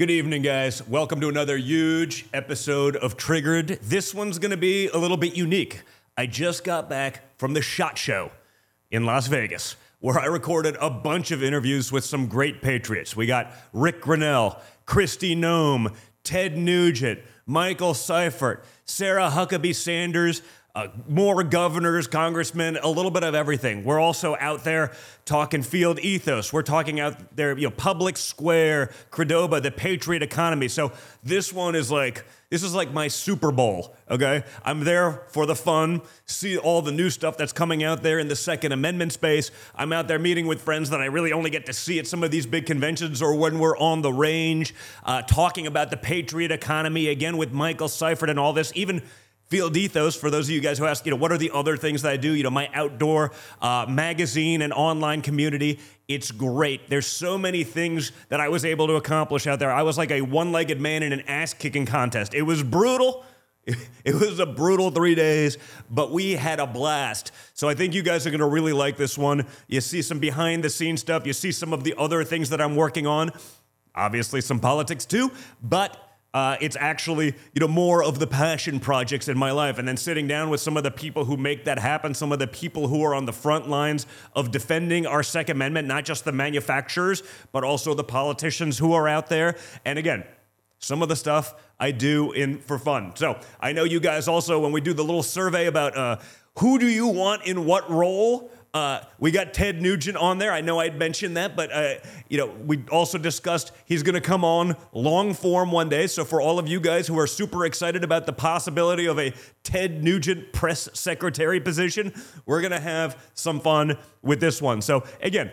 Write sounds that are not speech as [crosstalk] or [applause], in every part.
Good evening, guys. Welcome to another huge episode of Triggered. This one's going to be a little bit unique. I just got back from the SHOT Show in Las Vegas, where I recorded a bunch of interviews with some great patriots. We got Ric Grenell, Kristi Noem, Ted Nugent, Michael Seifert, Sarah Huckabee Sanders, uh, more governors, congressmen, a little bit of everything. We're also out there talking field ethos. We're talking out there, you know, public square, Credova, the patriot economy. So this one is like this is like my Super Bowl. Okay, I'm there for the fun, see all the new stuff that's coming out there in the Second Amendment space. I'm out there meeting with friends that I really only get to see at some of these big conventions or when we're on the range, uh, talking about the patriot economy again with Michael Seifert and all this. Even Field Ethos, for those of you guys who ask, you know, what are the other things that I do? You know, my outdoor uh, magazine and online community. It's great. There's so many things that I was able to accomplish out there. I was like a one legged man in an ass kicking contest. It was brutal. [laughs] It was a brutal three days, but we had a blast. So I think you guys are going to really like this one. You see some behind the scenes stuff, you see some of the other things that I'm working on. Obviously, some politics too, but uh, it's actually you know more of the passion projects in my life. And then sitting down with some of the people who make that happen some of the people who are on the front lines of defending our second amendment not just the manufacturers but also the politicians who are out there. And again some of the stuff i do in for fun. So i know you guys also when we do the little survey about uh, who do you want in what role uh, we got Ted Nugent on there. I know I'd mentioned that, but uh, you know we also discussed he's going to come on long form one day. So for all of you guys who are super excited about the possibility of a Ted Nugent press secretary position, we're going to have some fun with this one. So again,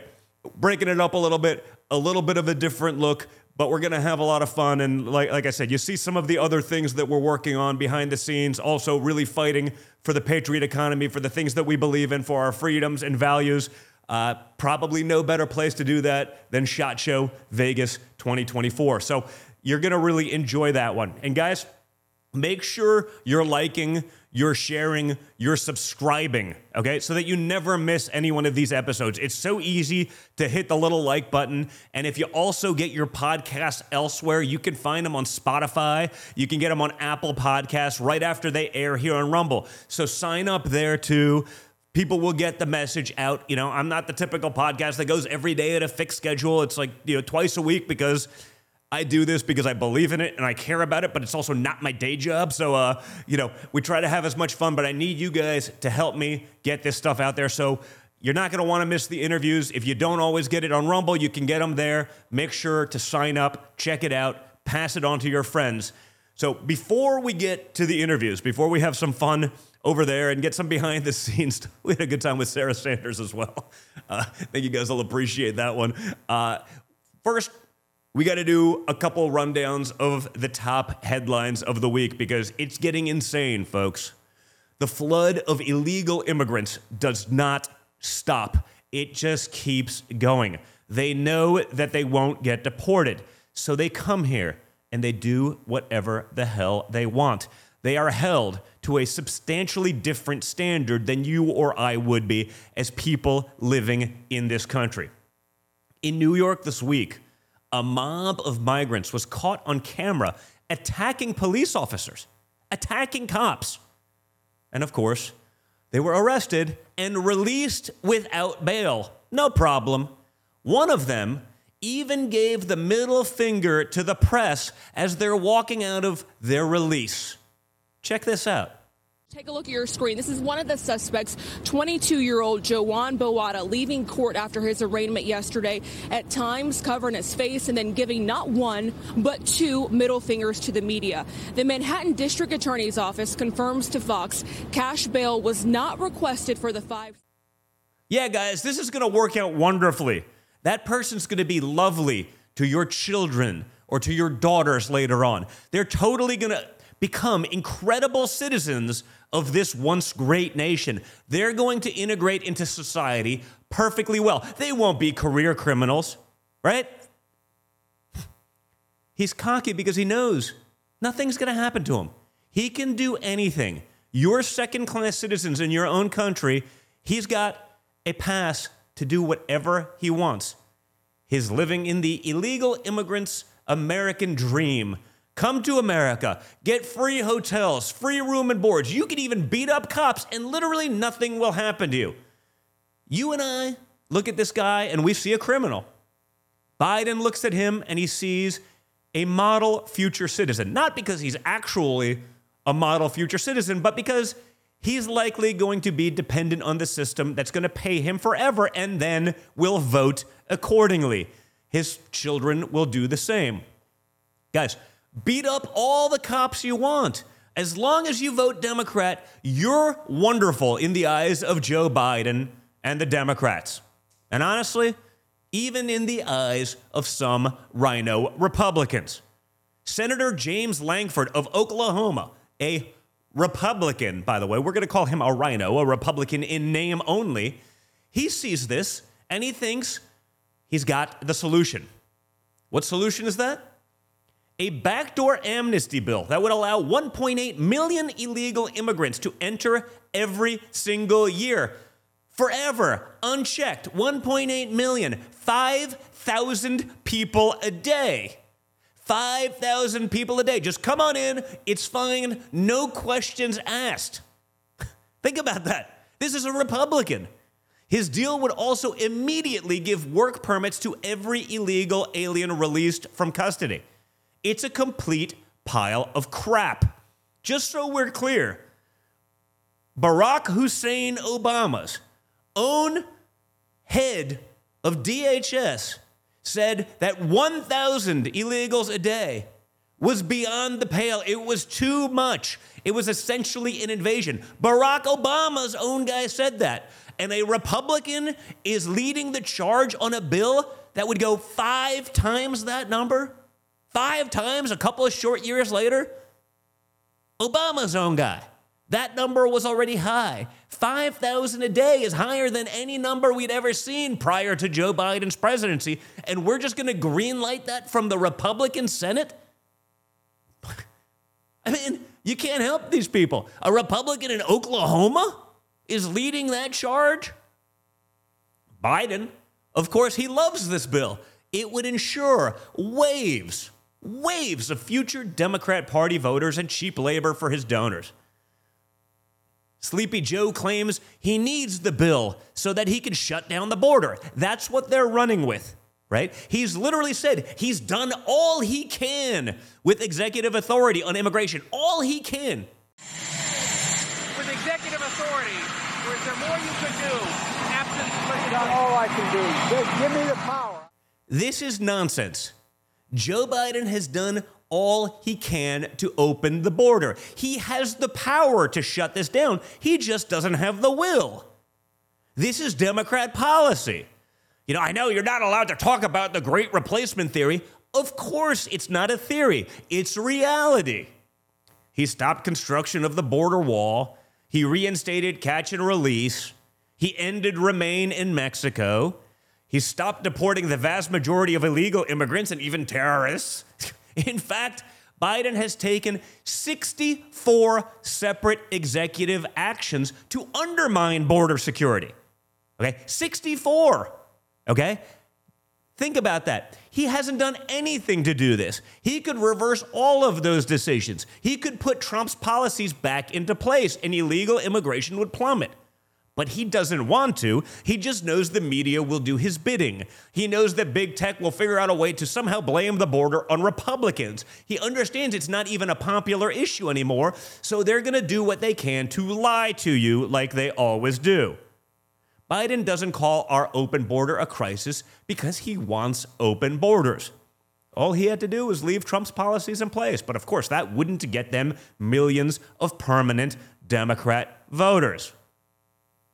breaking it up a little bit, a little bit of a different look but we're going to have a lot of fun. And like, like I said, you see some of the other things that we're working on behind the scenes, also really fighting for the patriot economy, for the things that we believe in, for our freedoms and values. Uh, probably no better place to do that than SHOT Show Vegas 2024. So you're going to really enjoy that one. And guys, make sure you're liking you're sharing, you're subscribing, okay? So that you never miss any one of these episodes. It's so easy to hit the little like button. And if you also get your podcasts elsewhere, you can find them on Spotify. You can get them on Apple Podcasts right after they air here on Rumble. So sign up there too people will get the message out. You know, I'm not the typical podcast that goes every day at a fixed schedule. It's like, you know, twice a week because I do this because I believe in it and I care about it, but it's also not my day job. So, uh, you know, we try to have as much fun, but I need you guys to help me get this stuff out there. So, you're not going to want to miss the interviews. If you don't always get it on Rumble, you can get them there. Make sure to sign up, check it out, pass it on to your friends. So, before we get to the interviews, before we have some fun over there and get some behind the scenes, [laughs] we had a good time with Sarah Sanders as well. Uh, I think you guys will appreciate that one. Uh, first, we got to do a couple rundowns of the top headlines of the week because it's getting insane, folks. The flood of illegal immigrants does not stop, it just keeps going. They know that they won't get deported, so they come here and they do whatever the hell they want. They are held to a substantially different standard than you or I would be as people living in this country. In New York this week, a mob of migrants was caught on camera attacking police officers, attacking cops. And of course, they were arrested and released without bail. No problem. One of them even gave the middle finger to the press as they're walking out of their release. Check this out. Take a look at your screen. This is one of the suspects, 22 year old Jhoan Boada, leaving court after his arraignment yesterday, at times covering his face and then giving not one, but two middle fingers to the media. The Manhattan District Attorney's Office confirms to Fox cash bail was not requested for the five. Yeah, guys, this is going to work out wonderfully. That person's going to be lovely to your children or to your daughters later on. They're totally going to become incredible citizens of this once great nation. They're going to integrate into society perfectly well. They won't be career criminals, right? He's cocky because he knows nothing's going to happen to him. He can do anything. You're second class citizens in your own country. He's got a pass to do whatever he wants. He's living in the illegal immigrants' American dream. Come to America, get free hotels, free room and boards. You can even beat up cops, and literally nothing will happen to you. You and I look at this guy and we see a criminal. Biden looks at him and he sees a model future citizen, not because he's actually a model future citizen, but because he's likely going to be dependent on the system that's going to pay him forever and then will vote accordingly. His children will do the same. Guys, beat up all the cops you want. As long as you vote Democrat, you're wonderful in the eyes of Joe Biden and the Democrats. And honestly, even in the eyes of some rhino Republicans. Senator James Lankford of Oklahoma, a Republican, by the way, we're going to call him a rhino, a Republican in name only. He sees this and he thinks he's got the solution. What solution is that? A backdoor amnesty bill that would allow 1.8 million illegal immigrants to enter every single year forever, unchecked. 1.8 million, 5,000 people a day. 5,000 people a day. Just come on in. It's fine. No questions asked. [laughs] Think about that. This is a Republican. His deal would also immediately give work permits to every illegal alien released from custody. It's a complete pile of crap. Just so we're clear, Barack Hussein Obama's own head of DHS said that 1,000 illegals a day was beyond the pale. It was too much. It was essentially an invasion. Barack Obama's own guy said that. And a Republican is leading the charge on a bill that would go five times that number? Five times a couple of short years later? Obama's own guy. That number was already high. 5,000 a day is higher than any number we'd ever seen prior to Joe Biden's presidency. And we're just going to greenlight that from the Republican Senate? [laughs] I mean, you can't help these people. A Republican in Oklahoma is leading that charge? Biden, of course, he loves this bill. It would ensure waves, waves of future Democrat Party voters and cheap labor for his donors. Sleepy Joe claims he needs the bill so that he can shut down the border. That's what they're running with, right? He's literally said he's done all he can with executive authority on immigration. All he can. With executive authority, is there more you could do? Absent Not all I can do. Just give me the power. This is nonsense. Joe Biden has done all he can to open the border. He has the power to shut this down, he just doesn't have the will. This is Democrat policy. You know, I know you're not allowed to talk about the great replacement theory. Of course, it's not a theory, it's reality. He stopped construction of the border wall. He reinstated catch and release. He ended remain in Mexico. He stopped deporting the vast majority of illegal immigrants and even terrorists. [laughs] In fact, Biden has taken 64 separate executive actions to undermine border security. Okay, 64. Okay? Think about that. He hasn't done anything to do this. He could reverse all of those decisions. He could put Trump's policies back into place and illegal immigration would plummet. But he doesn't want to. He just knows the media will do his bidding. He knows that big tech will figure out a way to somehow blame the border on Republicans. He understands it's not even a popular issue anymore, so they're going to do what they can to lie to you like they always do. Biden doesn't call our open border a crisis because he wants open borders. All he had to do was leave Trump's policies in place. But of course, that wouldn't get them millions of permanent Democrat voters.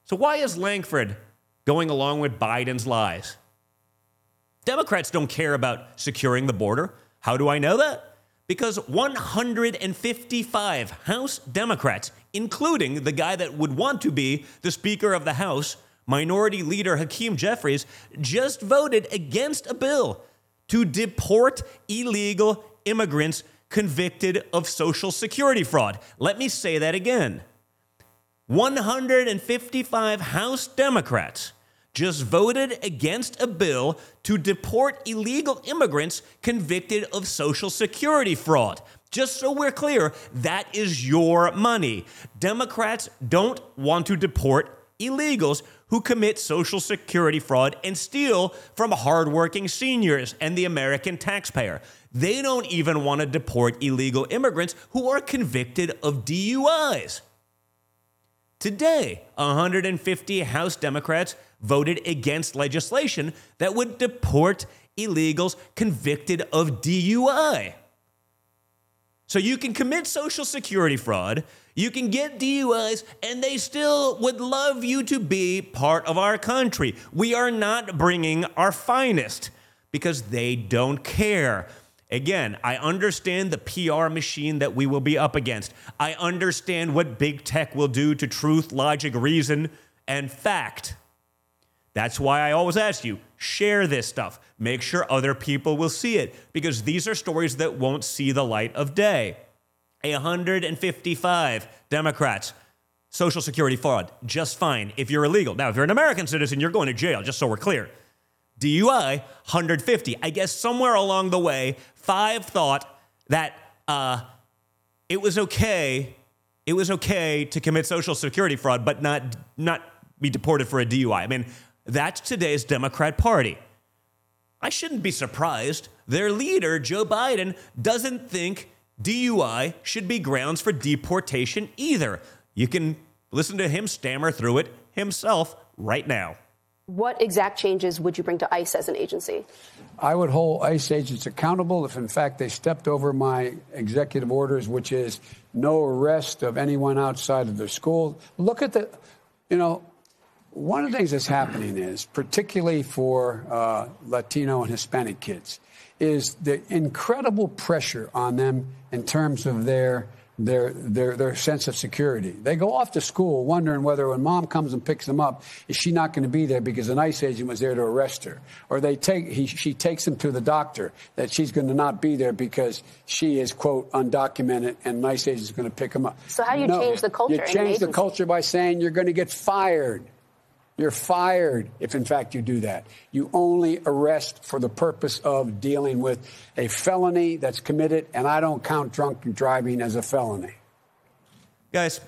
So, why is Lankford going along with Biden's lies? Democrats don't care about securing the border. How do I know that? Because 155 House Democrats, including the guy that would want to be the Speaker of the House, Minority Leader Hakeem Jeffries, just voted against a bill to deport illegal immigrants convicted of Social Security fraud. Let me say that again. 155 House Democrats just voted against a bill to deport illegal immigrants convicted of Social Security fraud. Just so we're clear, that is your money. Democrats don't want to deport illegals who commit Social Security fraud and steal from hardworking seniors and the American taxpayer. They don't even want to deport illegal immigrants who are convicted of DUIs. Today, 150 House Democrats voted against legislation that would deport illegals convicted of DUI. So you can commit Social Security fraud, you can get DUIs, and they still would love you to be part of our country. We are not bringing our finest because they don't care. Again, I understand the PR machine that we will be up against. I understand what big tech will do to truth, logic, reason, and fact. That's why I always ask you share this stuff. Make sure other people will see it because these are stories that won't see the light of day. 155 Democrats, Social Security fraud, just fine if you're illegal. Now, if you're an American citizen, you're going to jail, just so we're clear. DUI, 150. I guess somewhere along the way, five thought that uh, it was okay. It was okay to commit social security fraud, but not not be deported for a DUI. I mean, that's today's Democrat Party. I shouldn't be surprised. Their leader, Joe Biden, doesn't think DUI should be grounds for deportation either. You can listen to him stammer through it himself right now. What exact changes would you bring to ICE as an agency? I would hold ICE agents accountable if, in fact, they stepped over my executive orders, which is no arrest of anyone outside of their school. Look at the, you know, one of the things that's happening is, particularly for uh, Latino and Hispanic kids, is the incredible pressure on them in terms of their their, their, their sense of security. They go off to school wondering whether when mom comes and picks them up, is she not going to be there because an ICE agent was there to arrest her? Or they take, he, she takes them to the doctor that she's going to not be there because she is, quote, undocumented and an ICE agent is going to pick them up. So how do you no, change the culture? You change the culture by saying you're going to get fired. You're fired if, in fact, you do that. You only arrest for the purpose of dealing with a felony that's committed, and I don't count drunk driving as a felony. Guys,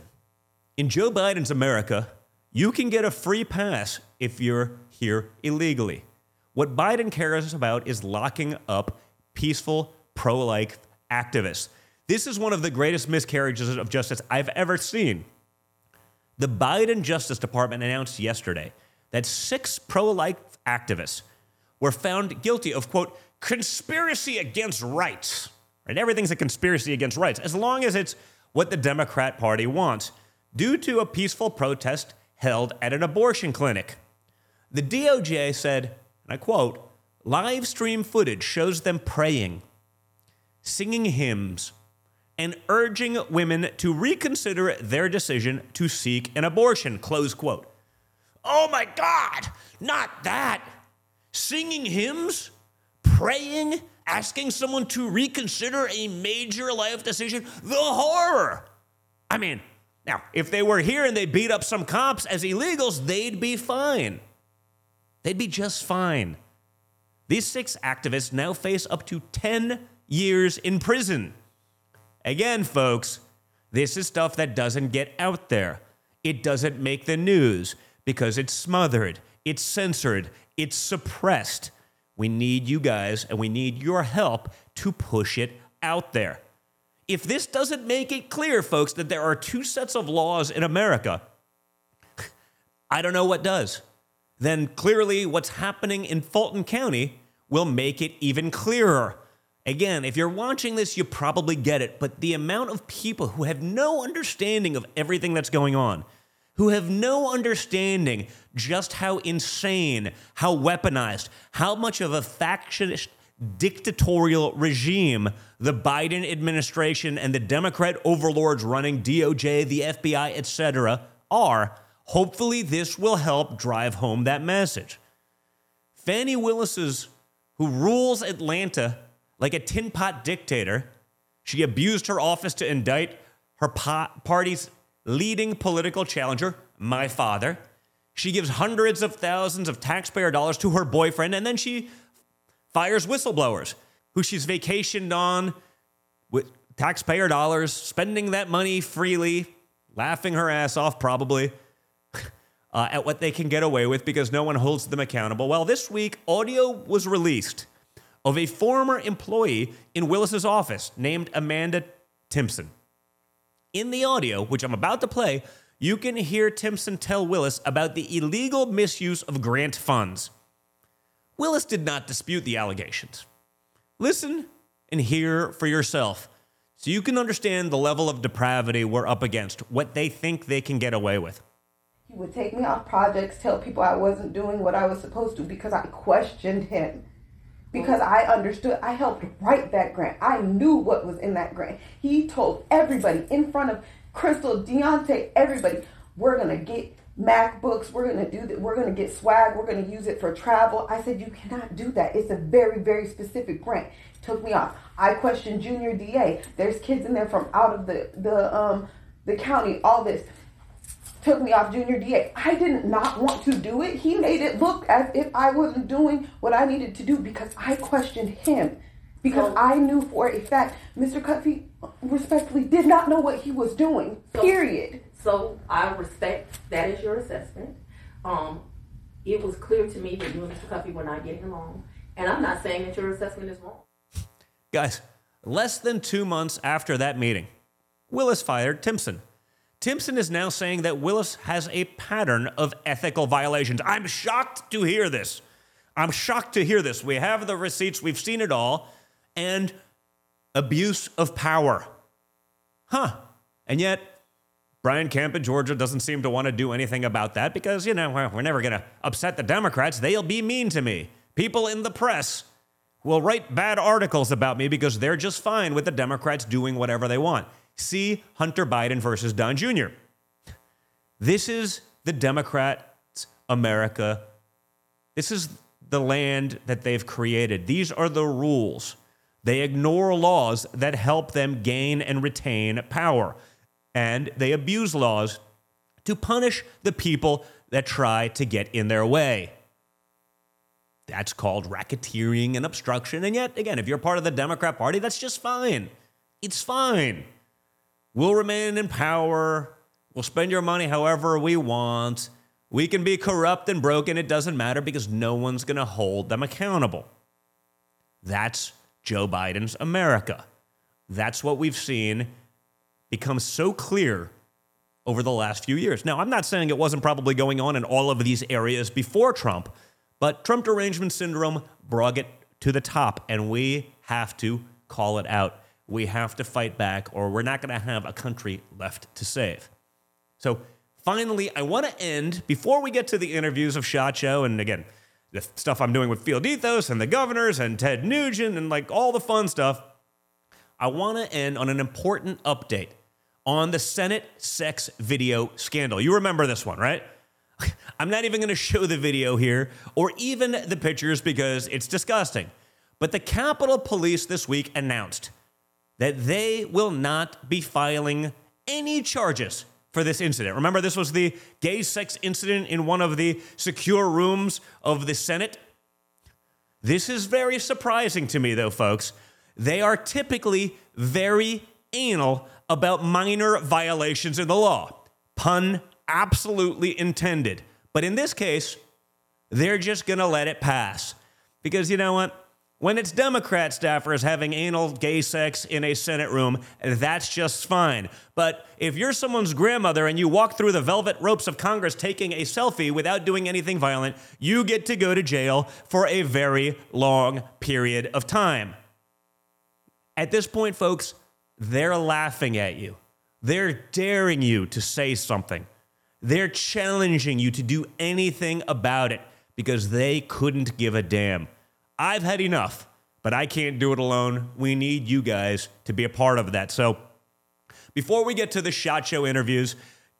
in Joe Biden's America, you can get a free pass if you're here illegally. What Biden cares about is locking up peaceful, pro life activists. This is one of the greatest miscarriages of justice I've ever seen. The Biden Justice Department announced yesterday that six pro life activists were found guilty of, quote, conspiracy against rights. Right? Everything's a conspiracy against rights, as long as it's what the Democrat Party wants, due to a peaceful protest held at an abortion clinic. The DOJ said, and I quote, live stream footage shows them praying, singing hymns, and urging women to reconsider their decision to seek an abortion. Close quote. Oh my God, not that. Singing hymns, praying, asking someone to reconsider a major life decision. The horror. I mean, now, if they were here and they beat up some cops as illegals, they'd be fine. They'd be just fine. These six activists now face up to 10 years in prison. Again, folks, this is stuff that doesn't get out there. It doesn't make the news because it's smothered, it's censored, it's suppressed. We need you guys and we need your help to push it out there. If this doesn't make it clear, folks, that there are two sets of laws in America, I don't know what does. Then clearly, what's happening in Fulton County will make it even clearer. Again, if you're watching this, you probably get it, but the amount of people who have no understanding of everything that's going on, who have no understanding just how insane, how weaponized, how much of a factionist dictatorial regime the Biden administration and the Democrat overlords running DOJ, the FBI, etc. are, hopefully this will help drive home that message. Fani Willis's who rules Atlanta like a tin pot dictator. She abused her office to indict her party's leading political challenger, my father. She gives hundreds of thousands of taxpayer dollars to her boyfriend, and then she fires whistleblowers who she's vacationed on with taxpayer dollars, spending that money freely, laughing her ass off probably [laughs] uh, at what they can get away with because no one holds them accountable. Well, this week, audio was released of a former employee in Willis's office named Amanda Timpson. In the audio, which I'm about to play, you can hear Timpson tell Willis about the illegal misuse of grant funds. Willis did not dispute the allegations. Listen and hear for yourself so you can understand the level of depravity we're up against, what they think they can get away with. He would take me off projects, tell people I wasn't doing what I was supposed to because I questioned him. Because I understood, I helped write that grant. I knew what was in that grant. He told everybody in front of Crystal, Deontay, everybody, we're gonna get MacBooks, we're gonna do that, we're gonna get swag, we're gonna use it for travel. I said, you cannot do that. It's a very, very specific grant. Took me off. I questioned junior DA. There's kids in there from out of the the um the county, all this. Took me off junior DA. I did not want to do it. He made it look as if I wasn't doing what I needed to do because I questioned him. Because I knew for a fact Mr. Cuffy respectfully did not know what he was doing. Period. So I respect that is your assessment. Um, it was clear to me that you and Mr. Cuffy were not getting along, and I'm not saying that your assessment is wrong. Guys, less than two months after that meeting, Willis fired Timpson. Timpson is now saying that Willis has a pattern of ethical violations. I'm shocked to hear this. I'm shocked to hear this. We have the receipts, we've seen it all, and abuse of power. Huh. And yet, Brian Kemp in Georgia doesn't seem to want to do anything about that because, you know, we're never going to upset the Democrats. They'll be mean to me. People in the press will write bad articles about me because they're just fine with the Democrats doing whatever they want. See Hunter Biden versus Don Jr. This is the Democrats' America. This is the land that they've created. These are the rules. They ignore laws that help them gain and retain power. And they abuse laws to punish the people that try to get in their way. That's called racketeering and obstruction. And yet, again, if you're part of the Democrat Party, that's just fine. It's fine. We'll remain in power. We'll spend your money however we want. We can be corrupt and broken. It doesn't matter because no one's going to hold them accountable. That's Joe Biden's America. That's what we've seen become so clear over the last few years. Now, I'm not saying it wasn't probably going on in all of these areas before Trump, but Trump derangement syndrome brought it to the top, and we have to call it out. We have to fight back, or we're not going to have a country left to save. So, finally, I want to end before we get to the interviews of Shot Show, and again, the stuff I'm doing with Field Ethos and the governors and Ted Nugent and like all the fun stuff. I want to end on an important update on the Senate sex video scandal. You remember this one, right? [laughs] I'm not even going to show the video here or even the pictures because it's disgusting. But the Capitol Police this week announced that they will not be filing any charges for this incident. Remember, this was the gay sex incident in one of the secure rooms of the Senate? This is very surprising to me, though, folks. They are typically very anal about minor violations in the law. Pun absolutely intended. But in this case, they're just going to let it pass. Because you know what? When it's Democrat staffers having anal gay sex in a Senate room, that's just fine. But if you're someone's grandmother and you walk through the velvet ropes of Congress taking a selfie without doing anything violent, you get to go to jail for a very long period of time. At this point, folks, they're laughing at you. They're daring you to say something. They're challenging you to do anything about it because they couldn't give a damn. I've had enough, but I can't do it alone. We need you guys to be a part of that. So, before we get to the SHOT Show interviews,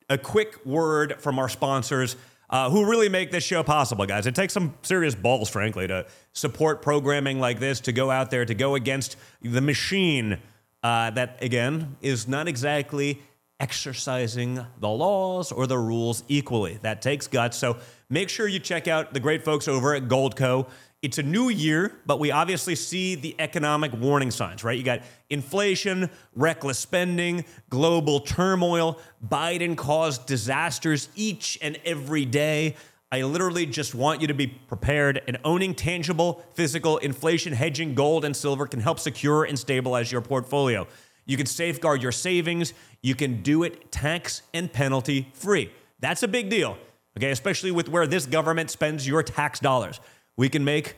a quick word from our sponsors uh, who really make this show possible, guys. It takes some serious balls, frankly, to support programming like this, to go out there, to go against the machine uh, that, again, is not exactly exercising the laws or the rules equally. That takes guts. So make sure you check out the great folks over at Goldco. It's a new year, but we obviously see the economic warning signs, right? You got inflation, reckless spending, global turmoil. Biden caused disasters each and every day. I literally just want you to be prepared, and owning tangible, physical, inflation hedging gold and silver can help secure and stabilize your portfolio. You can safeguard your savings. You can do it tax and penalty free. That's a big deal, okay? Especially with where this government spends your tax dollars. We can make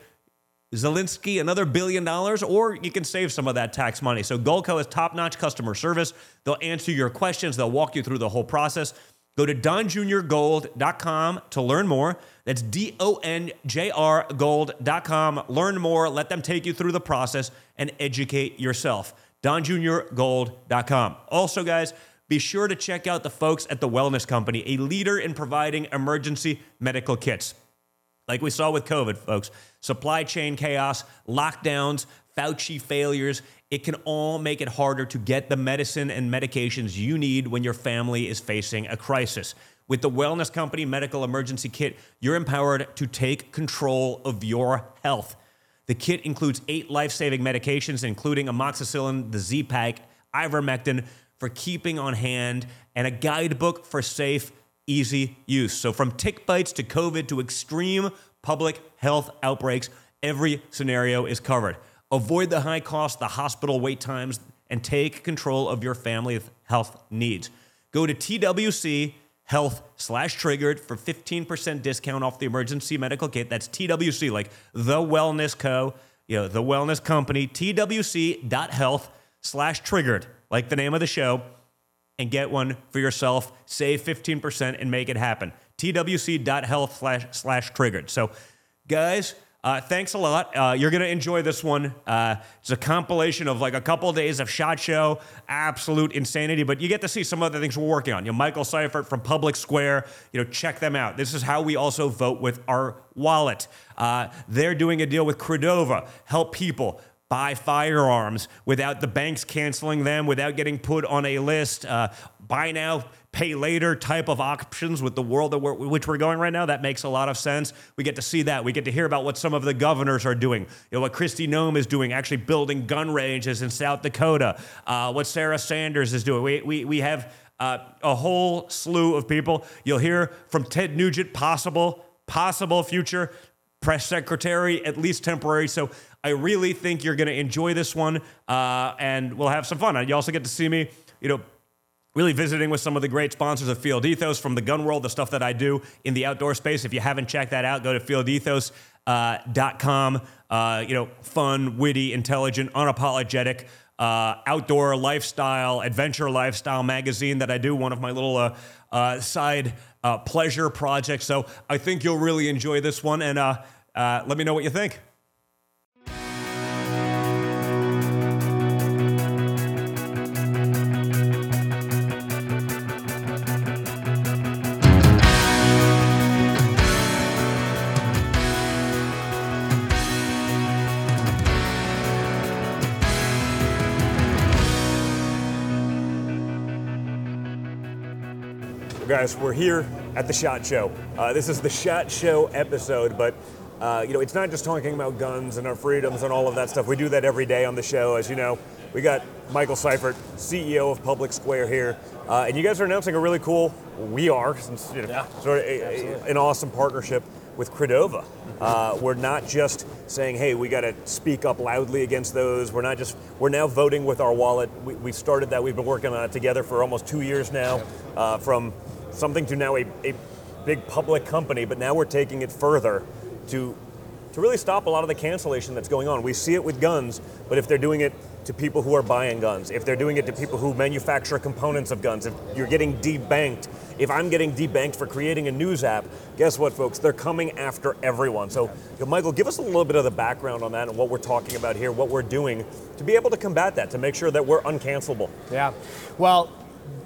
Zelensky another billion dollars, or you can save some of that tax money. So Goldco has top-notch customer service. They'll answer your questions. They'll walk you through the whole process. Go to donjuniorgold.com to learn more. That's D O N J R gold.com. Learn more. Let them take you through the process and educate yourself. donjuniorgold.com. Also, guys, be sure to check out the folks at the Wellness Company, a leader in providing emergency medical kits. Like we saw with COVID, folks, supply chain chaos, lockdowns, Fauci failures, it can all make it harder to get the medicine and medications you need when your family is facing a crisis. With the Wellness Company Medical Emergency Kit, you're empowered to take control of your health. The kit includes eight life saving medications, including amoxicillin, the Z Pack, ivermectin for keeping on hand, and a guidebook for safe easy use. So, from tick bites to COVID to extreme public health outbreaks, every scenario is covered. Avoid the high cost, the hospital wait times, and take control of your family health needs. Go to TWC health slash triggered for 15% discount off the emergency medical kit. That's TWC, like the wellness co, you know, the wellness company, TWC.health slash triggered, like the name of the show and get one for yourself. Save 15% and make it happen. TWC.health slash, slash triggered. So, guys, uh, thanks a lot. Uh, you're going to enjoy this one. Uh, it's a compilation of like a couple of days of SHOT Show, absolute insanity, but you get to see some other things we're working on. You know, Michael Seifert from Public Square, you know, check them out. This is how we also vote with our wallet. Uh, they're doing a deal with Credova, help people buy firearms without the banks canceling them, without getting put on a list. Uh, buy now, pay later type of options with the world that we're, which we're going right now. That makes a lot of sense. We get to see that. We get to hear about what some of the governors are doing. You know, what Kristi Noem is doing, actually building gun ranges in South Dakota. Uh, what Sarah Sanders is doing. We, we, we have uh, a whole slew of people. You'll hear from Ted Nugent, possible, possible future press secretary, at least temporary. So I really think you're going to enjoy this one, uh, and we'll have some fun. You also get to see me, you know, really visiting with some of the great sponsors of Field Ethos from the gun world, the stuff that I do in the outdoor space. If you haven't checked that out, go to fieldethos.com. Uh, uh, you know, fun, witty, intelligent, unapologetic. Uh, outdoor lifestyle, adventure lifestyle magazine that I do, one of my little uh, uh, side uh, pleasure projects. So I think you'll really enjoy this one, and uh, uh, let me know what you think. Guys, we're here at the SHOT Show. Uh, this is the SHOT Show episode, but uh, you know, it's not just talking about guns and our freedoms and all of that stuff. We do that every day on the show, as you know. We got Michael Seifert, CEO of Public Square here, uh, and you guys are announcing a really cool. We are, since, you know, yeah, sort of a, a, an awesome partnership with Credova. Uh, we're not just saying, hey, we got to speak up loudly against those. We're not just, we're now voting with our wallet. We, we started that. We've been working on it together for almost two years now, uh, from something to now a, a big public company, but now we're taking it further to to really stop a lot of the cancellation that's going on. We see it with guns, but if they're doing it to people who are buying guns, if they're doing it to people who manufacture components of guns, if you're getting debanked, if I'm getting debanked for creating a news app, guess what, folks? They're coming after everyone. So, you know, Michael, give us a little bit of the background on that and what we're talking about here, what we're doing to be able to combat that, to make sure that we're uncancelable. Yeah. Well,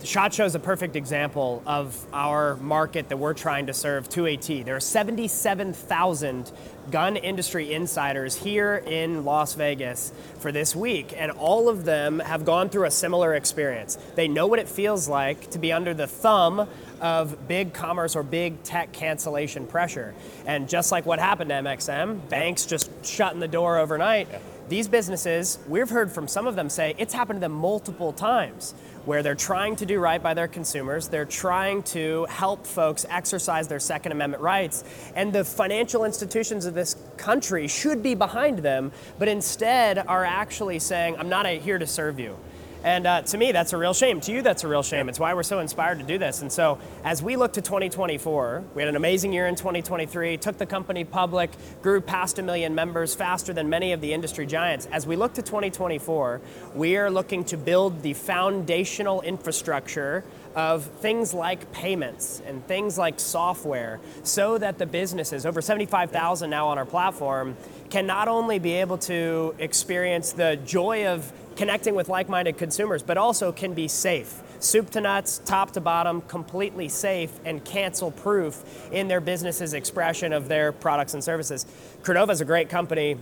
SHOT Show is a perfect example of our market that we're trying to serve to a T. There are 77,000 gun industry insiders here in Las Vegas for this week, and all of them have gone through a similar experience. They know what it feels like to be under the thumb of big commerce or big tech cancellation pressure. And just like what happened to MXM, banks just shutting the door overnight. Yeah. These businesses, we've heard from some of them say it's happened to them multiple times where they're trying to do right by their consumers, they're trying to help folks exercise their Second Amendment rights, and the financial institutions of this country should be behind them, but instead are actually saying, I'm not here to serve you. And uh, to me, that's a real shame. To you, that's a real shame. It's why we're so inspired to do this. And so, as we look to 2024, we had an amazing year in 2023, took the company public, grew past a million members faster than many of the industry giants. As we look to 2024, we are looking to build the foundational infrastructure of things like payments and things like software so that the businesses, over 75,000 now on our platform, can not only be able to experience the joy of connecting with like minded consumers, but also can be safe. Soup to nuts, top to bottom, completely safe and cancel proof in their business's expression of their products and services. Credova is a great company.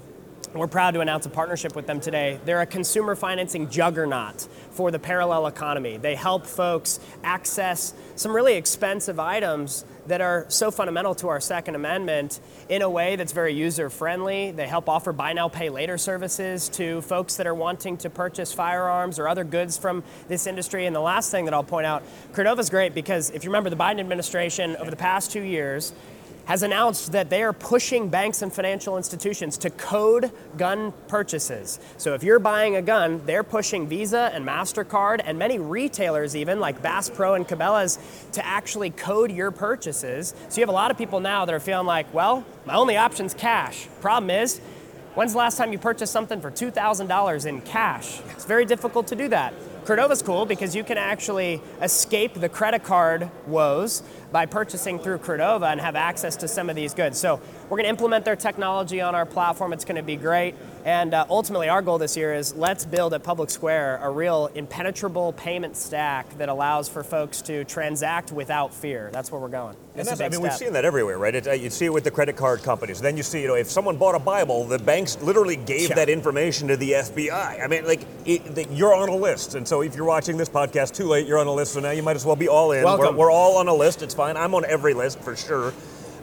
We're proud to announce a partnership with them today. They're a consumer financing juggernaut for the parallel economy. They help folks access some really expensive items that are so fundamental to our Second Amendment in a way that's very user friendly. They help offer buy now, pay later services to folks that are wanting to purchase firearms or other goods from this industry. And the last thing that I'll point out Credova is great because if you remember the Biden administration over the past two years, has announced that they are pushing banks and financial institutions to code gun purchases. So if you're buying a gun, they're pushing Visa and MasterCard and many retailers, even like Bass Pro and Cabela's, to actually code your purchases. So you have a lot of people now that are feeling like, well, my only option is cash. Problem is, when's the last time you purchased something for $2,000 in cash? It's very difficult to do that. Credova's cool because you can actually escape the credit card woes by purchasing through Credova and have access to some of these goods. So we're going to implement their technology on our platform. It's going to be great. And uh, ultimately, our goal this year is let's build at Public Square a real impenetrable payment stack that allows for folks to transact without fear. That's where we're going. And that's, I mean, step. we've seen that everywhere, right? It, uh, you see it with the credit card companies. Then you see, you know, if someone bought a Bible, the banks literally gave yeah. that information to the FBI. I mean, like, it, the, you're on a list. And so if you're watching this podcast too late, you're on a list. So now you might as well be all in. Welcome. We're, we're all on a list. It's fine. I'm on every list for sure.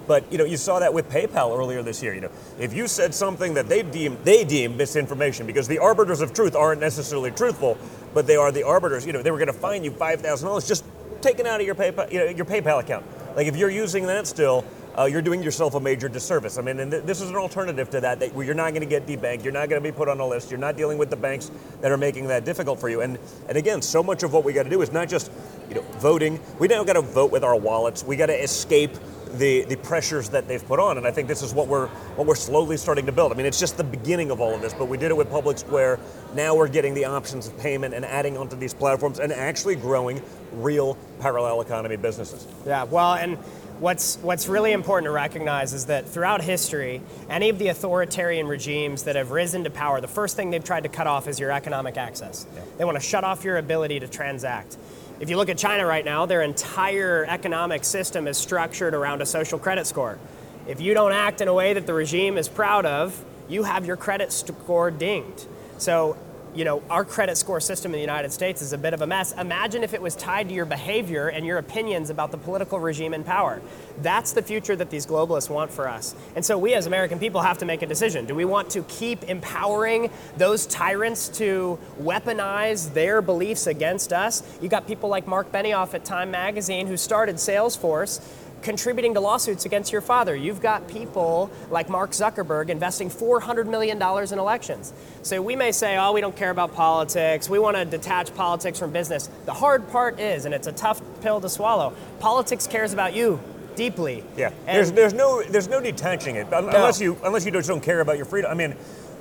But you know, you saw that with PayPal earlier this year. You know, if you said something that they deem they deem misinformation, because the arbiters of truth aren't necessarily truthful, but they are the arbiters. You know, they were going to fine you five thousand dollars just taken out of your PayPal, you know, your PayPal account. Like if you're using that still, uh, you're doing yourself a major disservice. I mean, and th- this is an alternative to that, that where you're not going to get debanked, you're not going to be put on a list, you're not dealing with the banks that are making that difficult for you. And and again, so much of what we got to do is not just you know voting. We now got to vote with our wallets. We got to escape the, the pressures that they've put on. And I think this is what we're what we're slowly starting to build. I mean, it's just the beginning of all of this, but we did it with Public Square. Now we're getting the options of payment and adding onto these platforms and actually growing real parallel economy businesses. Yeah, well, and what's what's really important to recognize is that throughout history, any of the authoritarian regimes that have risen to power, the first thing they've tried to cut off is your economic access. Yeah. They want to shut off your ability to transact. If you look at China right now, their entire economic system is structured around a social credit score. If you don't act in a way that the regime is proud of, you have your credit score dinged. So you know, our credit score system in the United States is a bit of a mess. Imagine if it was tied to your behavior and your opinions about the political regime in power. That's the future that these globalists want for us. And so we as American people have to make a decision. Do we want to keep empowering those tyrants to weaponize their beliefs against us? You got people like Mark Benioff at Time Magazine who started Salesforce contributing to lawsuits against your father. You've got people like Mark Zuckerberg investing $400 million in elections. So we may say, oh, we don't care about politics. We want to detach politics from business. The hard part is, and it's a tough pill to swallow, politics cares about you deeply. Yeah, and there's, there's, no, there's no detaching it, unless, no. you, unless you just don't care about your freedom. I mean,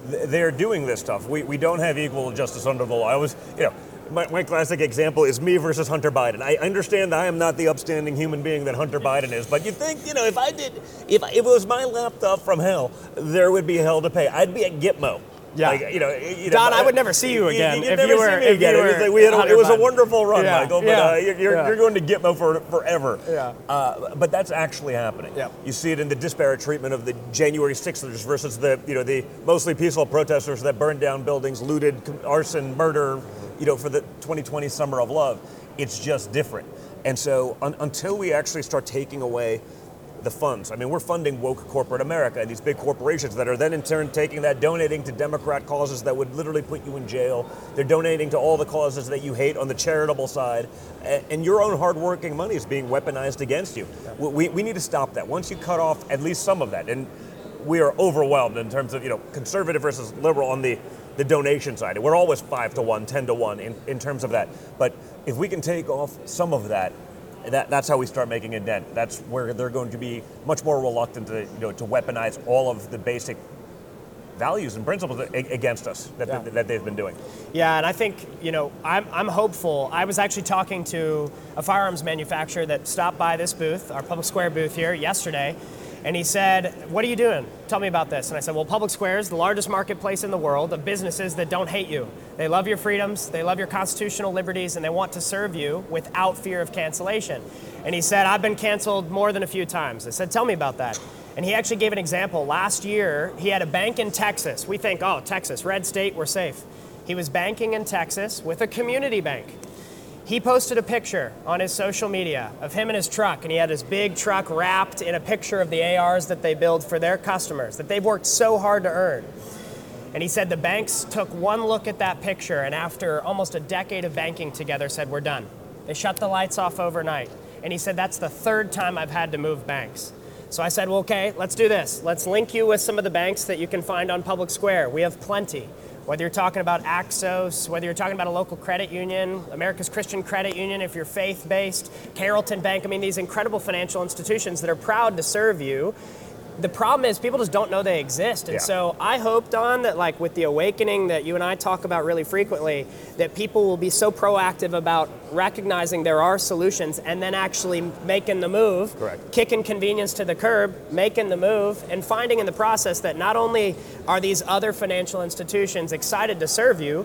they're doing this stuff. We, we don't have equal justice under the law. I was, you know, my, my, classic example is me versus Hunter Biden. I understand I am not the upstanding human being that Hunter Biden is, but you think, you know, if I did, if, if it was my laptop from hell, there would be hell to pay. I'd be at Gitmo Yeah. Like, you know, you Don, know, I would never see you again you'd if never you see were- if again. you It was like we had a- it was a wonderful run, Yeah, Michael. But yeah, uh, you're, you're, yeah. you're going to Gitmo for forever. Yeah. Uh, but that's actually happening. Yeah. You see it in the disparate treatment of the January 6thers versus the you know the mostly peaceful protesters that burned down buildings, looted, arson, murder. You know, for the 2020 summer of love, it's just different. And so un- until we actually start taking away the funds. I mean, we're funding woke corporate America and these big corporations that are then in turn taking that, donating to Democrat causes that would literally put you in jail. They're donating to all the causes that you hate on the charitable side. And your own hardworking money is being weaponized against you. We, we need to stop that. Once you cut off at least some of that, and we are overwhelmed in terms of, you know, conservative versus liberal on the, the donation side. We're always five to one, 10 to one in, in terms of that. But if we can take off some of that, that, that's how we start making a dent. That's where they're going to be much more reluctant to, you know, to weaponize all of the basic values and principles against us that, Yeah. that they've been doing. Yeah, and I think, you know, I'm, I'm hopeful. I was actually talking to a firearms manufacturer that stopped by this booth, our Public Square booth here, yesterday, and he said, What are you doing? Tell me about this. And I said, Well, Public Square is the largest marketplace in the world of businesses that don't hate you. They love your freedoms, they love your constitutional liberties, and they want to serve you without fear of cancellation. And he said, I've been canceled more than a few times. I said, Tell me about that. And he actually gave an example. Last year, he had a bank in Texas. We think, oh, Texas, red state, we're safe. He was banking in Texas with a community bank. He posted a picture on his social media of him and his truck, and he had his big truck wrapped in a picture of the ARs that they build for their customers that they've worked so hard to earn. And he said the banks took one look at that picture, and after almost a decade of banking together, said, We're done. They shut the lights off overnight. And he said, That's the third time I've had to move banks. So I said, Well, okay, let's do this. Let's link you with some of the banks that you can find on Public Square. We have plenty. Whether you're talking about Axos, whether you're talking about a local credit union, America's Christian Credit Union, if you're faith based, Carrollton Bank, I mean, these incredible financial institutions that are proud to serve you the problem is people just don't know they exist and Yeah. so i hope don that like with the awakening that you and i talk about really frequently that people will be so proactive about recognizing there are solutions and then actually making the move Correct. kicking convenience to the curb making the move and finding in the process that not only are these other financial institutions excited to serve you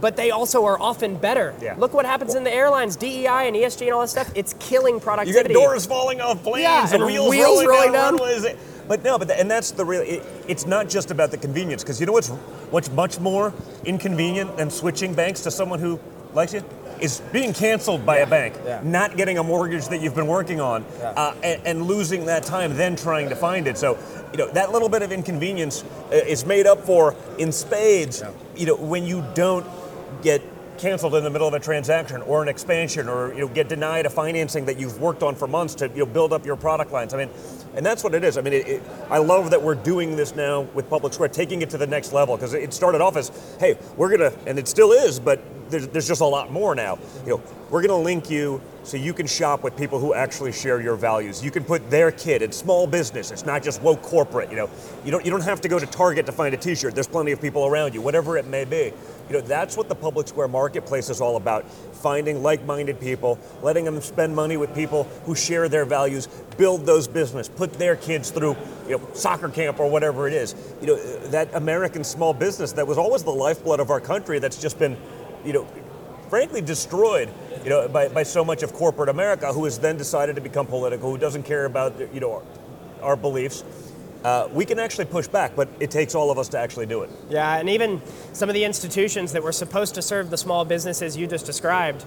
but they also are often better. Yeah. Look what happens in the airlines, DEI and ESG and all that stuff. It's killing productivity. You got doors falling off planes Yeah, and, wheels, wheels rolling, rolling down. down. But no, but the, and that's the real. It, it's not just about the convenience because you know what's what's much more inconvenient than switching banks to someone who likes you is being canceled by a bank, Yeah. not getting a mortgage that you've been working on, uh, and, and losing that time then trying to find it. So you know that little bit of inconvenience uh, is made up for in spades. You know when you don't get canceled in the middle of a transaction or an expansion or you know get denied a financing that you've worked on for months to you know build up your product lines. I mean, and that's what it is. I mean, it, it, I love that we're doing this now with Public Square, taking it to the next level because it started off as, hey, we're gonna, and it still is, but there's, there's just a lot more now. You know, we're gonna link you so you can shop with people who actually share your values. You can put their kid in small business. It's not just woke corporate. You know, you don't you don't have to go to Target to find a T-shirt. There's plenty of people around you, whatever it may be. You know, that's what the Public Square Marketplace is all about. Finding like-minded people, letting them spend money with people who share their values, build those business, put their kids through, you know, soccer camp or whatever it is. You know, that American small business that was always the lifeblood of our country that's just been, you know, frankly destroyed you know by, by so much of corporate america who has then decided to become political who doesn't care about you know our, our beliefs uh, we can actually push back but it takes all of us to actually do it Yeah, and even some of the institutions that were supposed to serve the small businesses you just described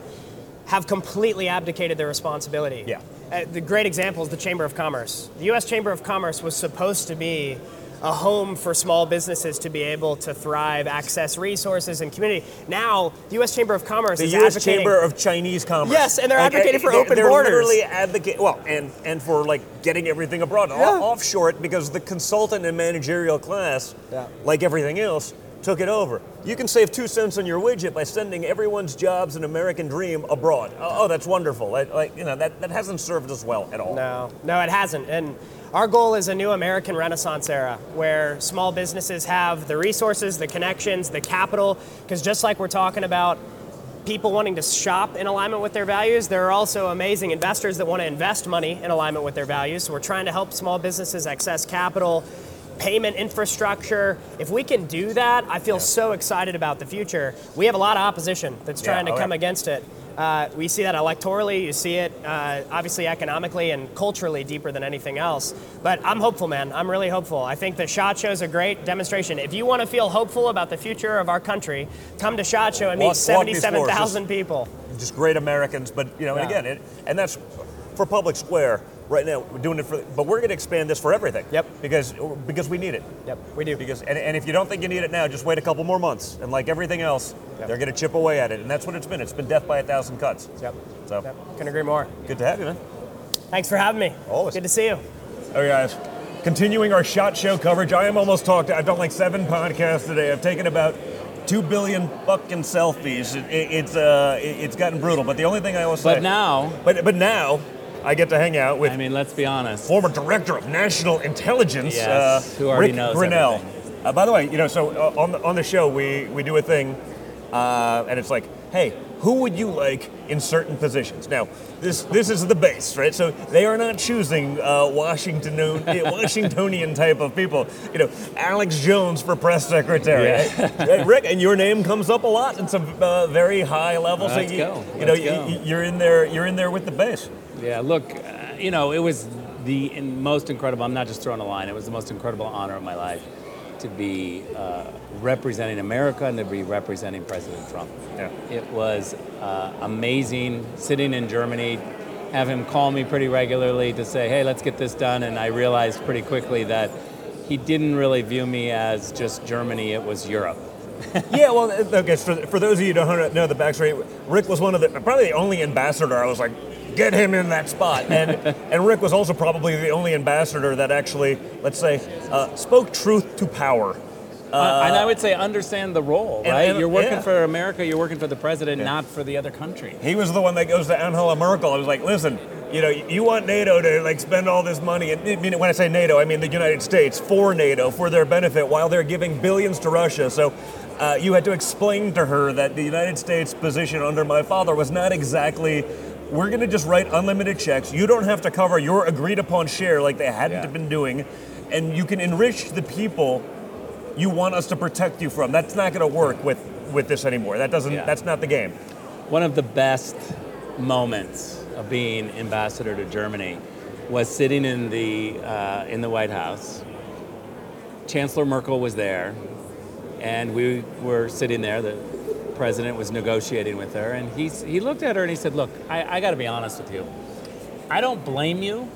have completely abdicated their responsibility. Yeah. Uh, the great example is the Chamber of Commerce. The U.S. Chamber of Commerce was supposed to be a home for small businesses to be able to thrive, access resources and community. Now, the U.S. Chamber of Commerce the is U.S. advocating- Chamber of Chinese Commerce. Yes, and they're advocating for they're- open they're borders. literally advocate well, and and for like getting everything abroad, Yeah. off offshore it because the consultant and managerial class, Yeah. like everything else, took it over. You can save two cents on your widget by sending everyone's jobs and American dream abroad. Oh, oh, that's wonderful. Like, like, you know, that, that hasn't served us well at all. No, no, it hasn't. And our goal is a new American Renaissance era where small businesses have the resources, the connections, the capital. Because just like we're talking about people wanting to shop in alignment with their values, there are also amazing investors that want to invest money in alignment with their values. So we're trying to help small businesses access capital, payment infrastructure. If we can do that, I feel so excited about the future. We have a lot of opposition that's Yeah, trying to oh, come against it. Uh, we see that electorally, you see it uh, obviously economically and culturally deeper than anything else. But I'm hopeful, man. I'm really hopeful. I think the SHOT Show is a great demonstration. If you want to feel hopeful about the future of our country, come to SHOT Show and meet Walk- walk 77,000 people. just great Americans. But you know, and again, it, and that's for Public Square right now. We're doing it for, but we're going to expand this for everything. Yep. Because because we need it. Yep, we do. Because and, and if you don't think you need it now, just wait a couple more months. And like everything else, Yep. they're going to chip away at it, and that's what it's been. It's been death by a thousand cuts. Yep. So Yep. Couldn't agree more. good to have you, man. Thanks for having me. Always. Good to see you. Okay, guys. Continuing our shot show coverage, I am almost talked. I've done like seven podcasts today. I've taken about two billion fucking selfies. It, it- it's uh, it- it's gotten brutal. But the only thing I will say, But now, but but now, I get to hang out with I mean, let's be honest. former director of national intelligence, Yes, uh, who already Ric knows Grenell. Uh, by the way, you know, so uh, on the on the show we we do a thing, uh, and it's like, hey, who would you like in certain positions? Now, this this is the base, right? So they are not choosing uh, Washington [laughs] Washingtonian type of people. You know, Alex Jones for press secretary, Yeah. [laughs] right? Ric, and your name comes up a lot in some uh, very high levels. Let's you, go. You know, you, you're in there. You're in there with the base. Yeah, look, uh, you know, it was the in- most incredible. I'm not just throwing a line. It was the most incredible honor of my life to be uh, representing America and to be representing President Trump. Yeah. It was uh, amazing sitting in Germany, have him call me pretty regularly to say, "Hey, let's get this done." And I realized pretty quickly that he didn't really view me as just Germany; it was Europe. [laughs] yeah, well, okay. For, for those of you who don't know the backstory, Ric was one of the probably the only ambassador. I was like, get him in that spot, and [laughs] and Ric was also probably the only ambassador that actually, let's say, uh, spoke truth to power. Uh, and I would say understand the role, and- right? and- you're working yeah. for America, you're working for the president, not for the other country. He was the one that goes to Angela Merkel. I was like, listen, you know, you want NATO to like spend all this money, and I mean, when I say NATO, I mean the United States for NATO for their benefit, while they're giving billions to Russia. So. Uh, you had to explain to her that the United States position under my father was not exactly we're going to just write unlimited checks. You don't have to cover your agreed upon share like they hadn't Yeah. been doing, and you can enrich the people you want us to protect you from. That's not going to work with with this anymore. That doesn't. Yeah. That's not the game. One of the best moments of being ambassador to Germany was sitting in the uh, in the White House. Chancellor Merkel was there, and we were sitting there. The president was negotiating with her, and he he looked at her and he said, "Look, I, I got to be honest with you. I don't blame you."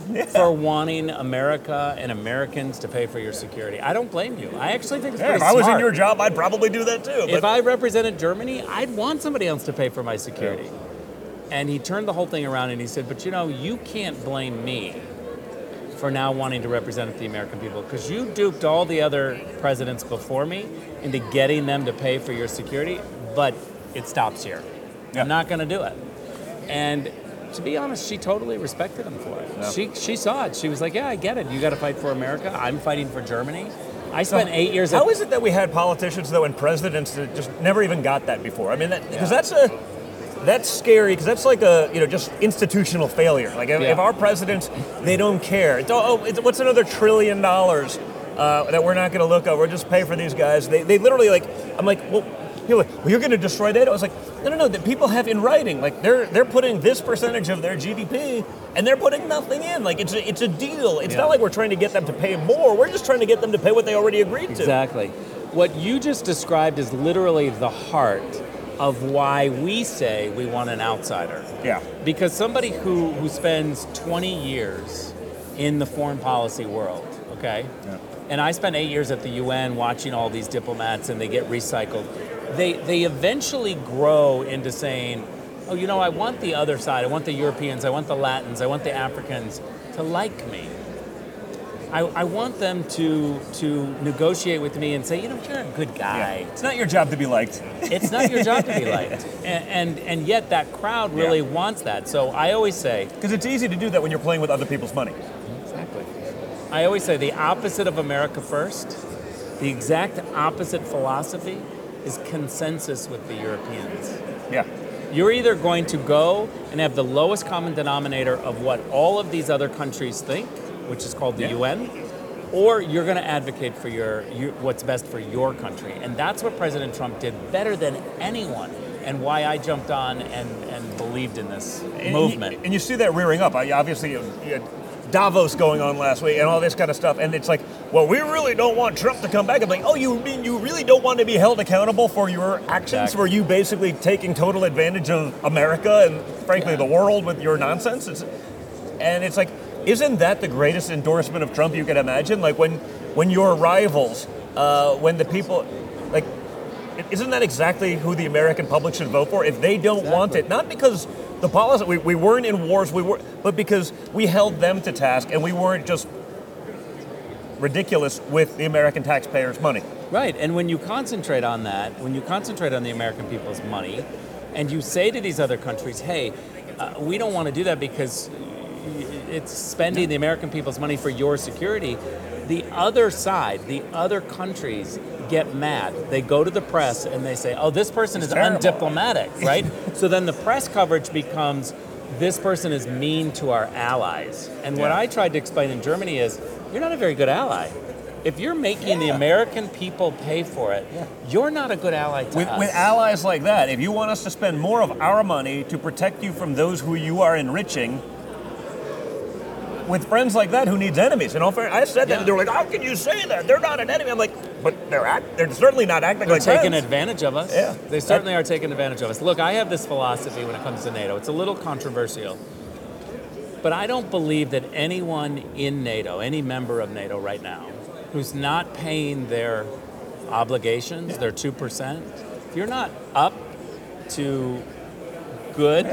[laughs] For wanting America and Americans to pay for your security, I don't blame you. I actually think it's Yeah, pretty if I was in your job, I'd probably do that too. If I represented Germany, I'd want somebody else to pay for my security. And he turned the whole thing around and he said, But you know, you can't blame me for now wanting to represent the American people because you duped all the other presidents before me into getting them to pay for your security, but it stops here. Yeah. I'm not going to do it. And to be honest, she totally respected him for it. She, she saw it. She was like, Yeah, I get it. You got to fight for America. I'm fighting for Germany. I spent eight years how at is it that we had politicians though and presidents that just never even got that before? I mean, because that's a that's scary because that's like a you know just institutional failure. Like if, Yeah. if our presidents they don't care. It's, oh, it's, what's another trillion dollars uh, that we're not going to look at? We'll just pay for these guys. They, they literally like I'm like well. People like, well, you're going to destroy NATO. I was like, no, no, no. That people have in writing, like they're they're putting this percentage of their GDP, and they're putting nothing in. Like it's a, it's a deal. It's Yeah. not like we're trying to get them to pay more. We're just trying to get them to pay what they already agreed to. Exactly. What you just described is literally the heart of why we say we want an outsider. Yeah. Because somebody who, who spends 20 years in the foreign policy world, okay? Yeah. And I spent eight years at the UN watching all these diplomats and they get recycled. They, they eventually grow into saying, oh, you know, I want the other side. I want the Europeans. I want the Latins. I want the Africans to like me. I, I want them to to negotiate with me and say, you know, you're a good guy. It's not your job to be liked. It's not your job to be [laughs] liked, and and, and yet that crowd really Yeah. wants that. So I always say, Because it's easy to do that when you're playing with other people's money. exactly. I always say the opposite of America first, the exact opposite philosophy is consensus with the Europeans. Yeah. You're either going to go and have the lowest common denominator of what all of these other countries think, which is called the Yeah. UN, or you're going to advocate for your, your what's best for your country. And that's what President Trump did better than anyone and why I jumped on and, and believed in this And movement. You, and you see that rearing up. I- Obviously, you Davos going on last week and all this kind of stuff. And it's like, well, we really don't want Trump to come back. I'm like, oh, you mean you really don't want to be held accountable for your actions? Exactly. Were you basically taking total advantage of America and, frankly, Yeah. the world with your nonsense? It's, and it's like, isn't that the greatest endorsement of Trump you could imagine? Like when, when your rivals, uh, when the people, like, isn't that exactly who the American public should vote for? If they don't want it, not because the policy, we, we weren't in wars, we were, but because we held them to task and we weren't just ridiculous with the American taxpayers' money. Right, and when you concentrate on that, when you concentrate on the American people's money, and you say to these other countries, hey, uh, we don't want to do that because it's spending the American people's money for your security, the other side, the other countries get mad. They go to the press and they say, oh, this person is terrible. undiplomatic, [laughs] right? so then the press coverage becomes this person is mean to our allies. And what I tried to explain in Germany is you're not a very good ally. If you're making the American people pay for it, you're not a good ally to With, with allies like that, if you want us to spend more of our money to protect you from those who you are enriching, with friends like that, who needs enemies? In all fairness, I said that, Yeah. and they were like, "How can you say that? They're not an enemy." I'm like, "But they're act- they're certainly not acting They're like taking friends." advantage of us. Yeah. They certainly are taking advantage of us. Look, I have this philosophy when it comes to NATO. It's a little controversial. But I don't believe that anyone in NATO, any member of NATO right now, who's not paying their obligations, their 2%, if you're not up to good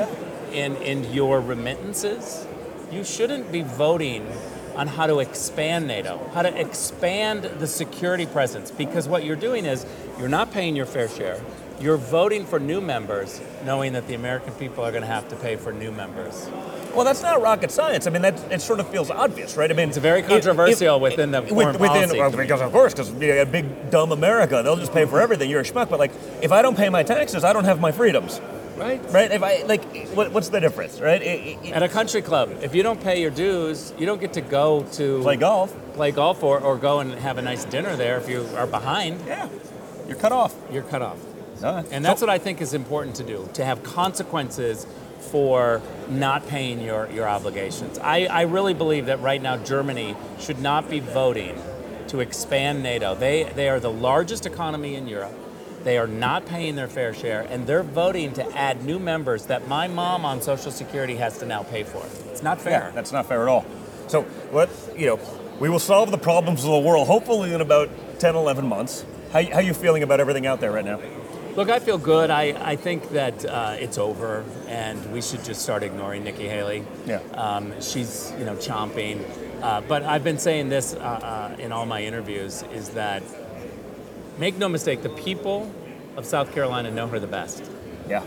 in, in your remittances, you shouldn't be voting on how to expand NATO, how to expand the security presence. Because what you're doing is you're not paying your fair share. You're voting for new members, knowing that the American people are going to have to pay for new members. Well, that's not rocket science. I mean, that it sort of feels obvious, right? I mean, It's very controversial within the foreign within, policy well, because of course, because you got big dumb America, they'll just pay for everything. You're a schmuck, but like, if I don't pay my taxes, I don't have my freedoms, Right. right? If I like, what, what's the difference, right? It- it- At a country club, if you don't pay your dues, you don't get to go to play golf, play golf or, or go and have a nice dinner there. If you are behind, yeah, you're cut off. you're cut off. Uh, And that's what I think is important to do, to have consequences for not paying your, your obligations. I, I really believe that right now Germany should not be voting to expand NATO. They, they are the largest economy in Europe. They are not paying their fair share, and they're voting to add new members that my mom on Social Security has to now pay for. It's not fair. Yeah, that's not fair at all. So, what you know, we will solve the problems of the world hopefully in about 10, 11 months. How, how you feeling about everything out there right now? Look, I feel good. I, I think that uh, it's over, and we should just start ignoring Nikki Haley. Yeah. Um, she's, you know, chomping. Uh, but I've been saying this uh, uh, in all my interviews: is that make no mistake, the people of South Carolina know her the best. Yeah.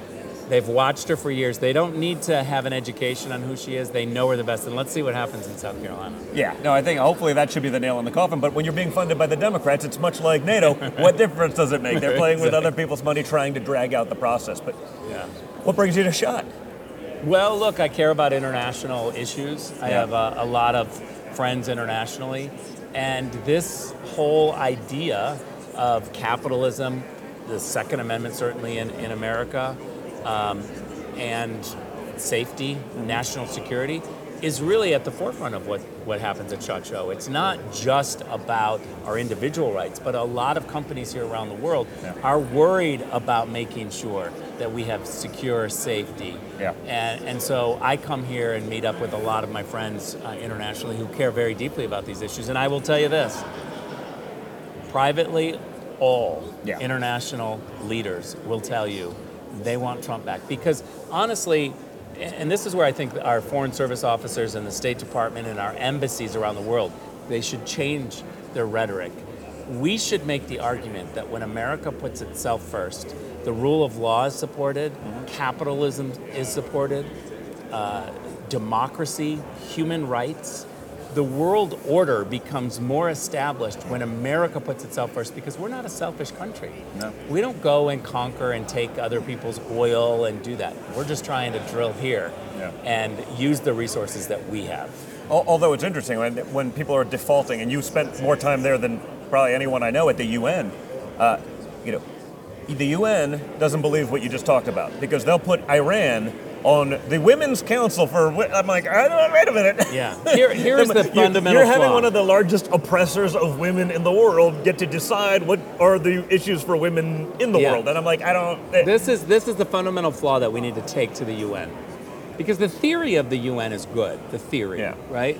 They've watched her for years. They don't need to have an education on who she is. They know her the best. And let's see what happens in South Carolina. Yeah, no, I think hopefully that should be the nail in the coffin. But when you're being funded by the Democrats, it's much like NATO. [laughs] what difference does it make? They're playing with other people's money, trying to drag out the process. But Yeah. what brings you to shot? Well, look, I care about international issues. I have a, a lot of friends internationally. And this whole idea of capitalism, the Second Amendment, certainly in, in America, um, and safety, national security, is really at the forefront of what, what happens at SHOT Show. It's not just about our individual rights, but a lot of companies here around the world Yeah. are worried about making sure that we have secure safety. Yeah. And, and so I come here and meet up with a lot of my friends uh, internationally who care very deeply about these issues. And I will tell you this privately, all Yeah. international leaders will tell you they want Trump back. Because honestly, and this is where I think our foreign service officers and the State Department and our embassies around the world, they should change their rhetoric. We should make the argument that when America puts itself first, the rule of law is supported, capitalism is supported, uh, democracy, human rights, the world order becomes more established when America puts itself first because we're not a selfish country. No. We don't go and conquer and take other people's oil and do that. We're just trying to drill here Yeah. and use the resources that we have. Although it's interesting when, when people are defaulting, and you spent more time there than probably anyone I know at the UN. Uh, you know, the UN doesn't believe what you just talked about because they'll put Iran on the Women's Council for. I'm like, I don't, wait a minute. Yeah. Here- here's [laughs] the You- fundamental You're having flaw. one of the largest oppressors of women in the world get to decide what are the issues for women in the Yeah. world, and I'm like, I don't. eh, This is this is the fundamental flaw that we need to take to the UN, because the theory of the UN is good. The theory, Yeah. right?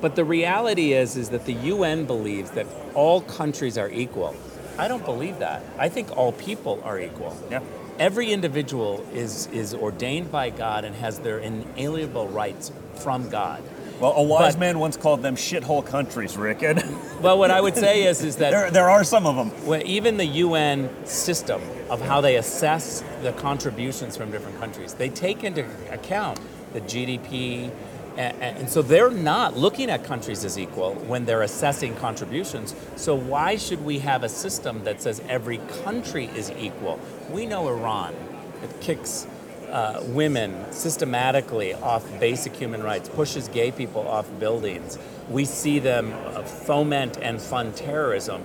But the reality is is that the UN believes that all countries are equal. I don't believe that. I think all people are equal. Yeah. Every individual is is ordained by God and has their inalienable rights from God. Well, a wise But- man once called them shithole countries, Ric. And [laughs] Well, what I would say is is that there, there are some of them. well, even the UN system of how they assess the contributions from different countries, they take into account the GDP, and, and so they're not looking at countries as equal when they're assessing contributions. So why should we have a system that says every country is equal? We know Iran, it kicks uh, women systematically off basic human rights, pushes gay people off buildings. We see them uh, foment and fund terrorism.